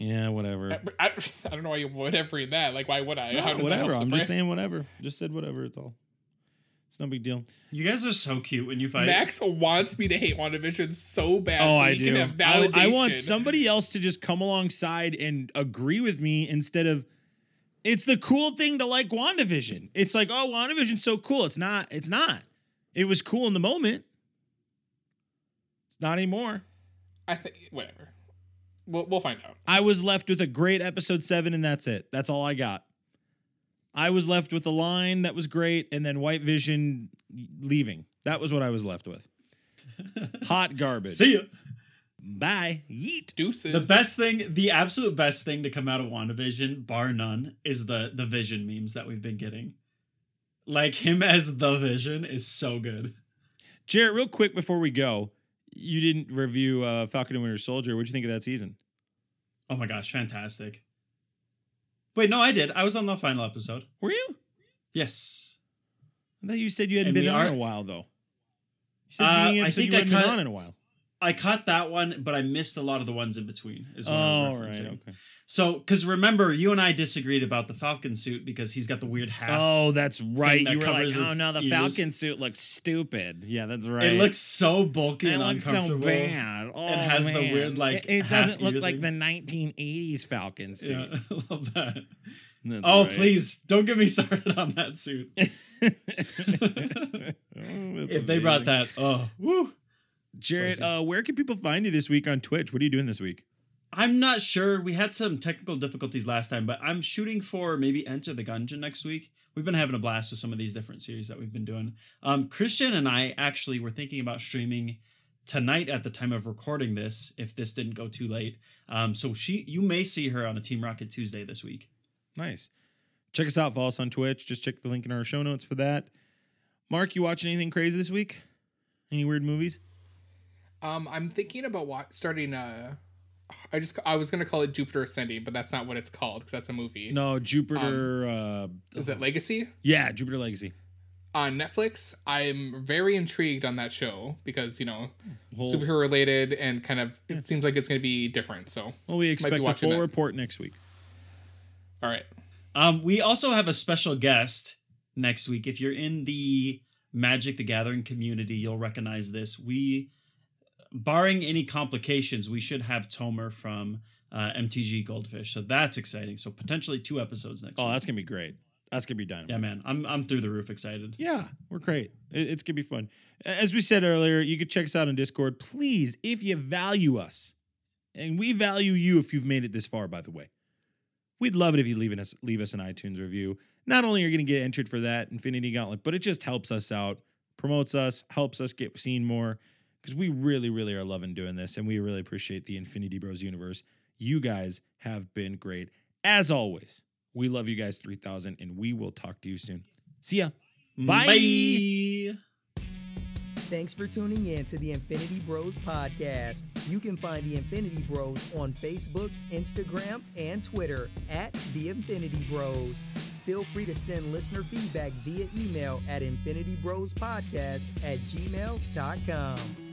Yeah, whatever. I, I, (laughs) I don't know why you would ever read that. Like, why would I? No, How does that whatever. I'm just saying whatever. Just said whatever. It's all. It's no big deal. You guys are so cute when you fight. Max wants me to hate WandaVision so bad. Oh, so I he do. Can have I, I want somebody else to just come alongside and agree with me instead of. It's the cool thing to like WandaVision. It's like, oh, WandaVision's so cool. It's not. It's not. It was cool in the moment. It's not anymore. I think whatever. We'll we'll find out. I was left with a great episode seven, and that's it. That's all I got. I was left with a line that was great, and then White Vision leaving. That was what I was left with. (laughs) Hot garbage. See ya. Bye. Yeet. Deuces. The best thing, the absolute best thing to come out of WandaVision, bar none, is the the Vision memes that we've been getting. Like him as the Vision is so good. Jarret, real quick before we go, you didn't review uh, Falcon and Winter Soldier. What'd you think of that season? Oh my gosh, fantastic. Wait, no, I did. I was on the final episode. Were you? Yes. I thought you said you hadn't And been on are- in a while, though. You said Uh, I think you I hadn't been on in a while. I caught that one, but I missed a lot of the ones in between. Is what I Oh, was right. Okay. So, because remember, you and I disagreed about the Falcon suit because he's got the weird hat. Oh, that's right. that You were like, oh no, the ears." Falcon suit looks stupid. Yeah, that's right. It looks so bulky It and looks so bad. Oh, has the man. weird, like, It, it doesn't look ear like thing. the 1980s Falcon (laughs) suit. Yeah, I love that. That's Oh, right. please don't get me (laughs) started on that suit. Oh, (laughs) if they brought that, oh, woo. Spicy. uh, where can people find you this week on Twitch? What are you doing this week? I'm not sure. We had some technical difficulties last time, but I'm shooting for maybe Enter the Gungeon next week. We've been having a blast with some of these different series that we've been doing. Um, Christian and I actually were thinking about streaming tonight at the time of recording this, if this didn't go too late. Um, so she, you may see her on a Team Rocket Tuesday this week. Nice. Check us out. Follow us on Twitch. Just check the link in our show notes for that. Mark, you watching anything crazy this week? Any weird movies? Um, I'm thinking about wa- starting. Uh, I just I was gonna call it Jupiter Ascending, but that's not what it's called because that's a movie. No, Jupiter. uh, Is it Legacy yeah, Jupiter Legacy. on Netflix? I'm very intrigued on that show because you know Whole- superhero related and kind of it seems like it's gonna be different. So well, we expect a full that. report next week. all right, Um, we also have a special guest next week. If you're in the Magic the Gathering community, you'll recognize this. We, barring any complications, we should have Tomer from uh, MTG Goldfish. So that's exciting. So potentially two episodes next Oh, week. that's gonna be great. That's gonna be dynamite. Yeah, man. I'm I'm through the roof excited. Yeah, we're great. It- it's gonna be fun. As we said earlier, you could check us out on Discord. Please, if you value us, and we value you if you've made it this far, by the way. We'd love it if you leave us leave us an iTunes review. Not only are you gonna get entered for that Infinity Gauntlet, but it just helps us out, promotes us, helps us get seen more. Because we really, really are loving doing this, and we really appreciate the Infinity Bros universe. You guys have been great. As always, we love you guys 3000, and we will talk to you soon. See ya. Bye. Bye. Thanks for tuning in to the Infinity Bros podcast. You can find the Infinity Bros on Facebook, Instagram, and Twitter at the Infinity Bros. Feel free to send listener feedback via email at infinitybrospodcast at gmail.com.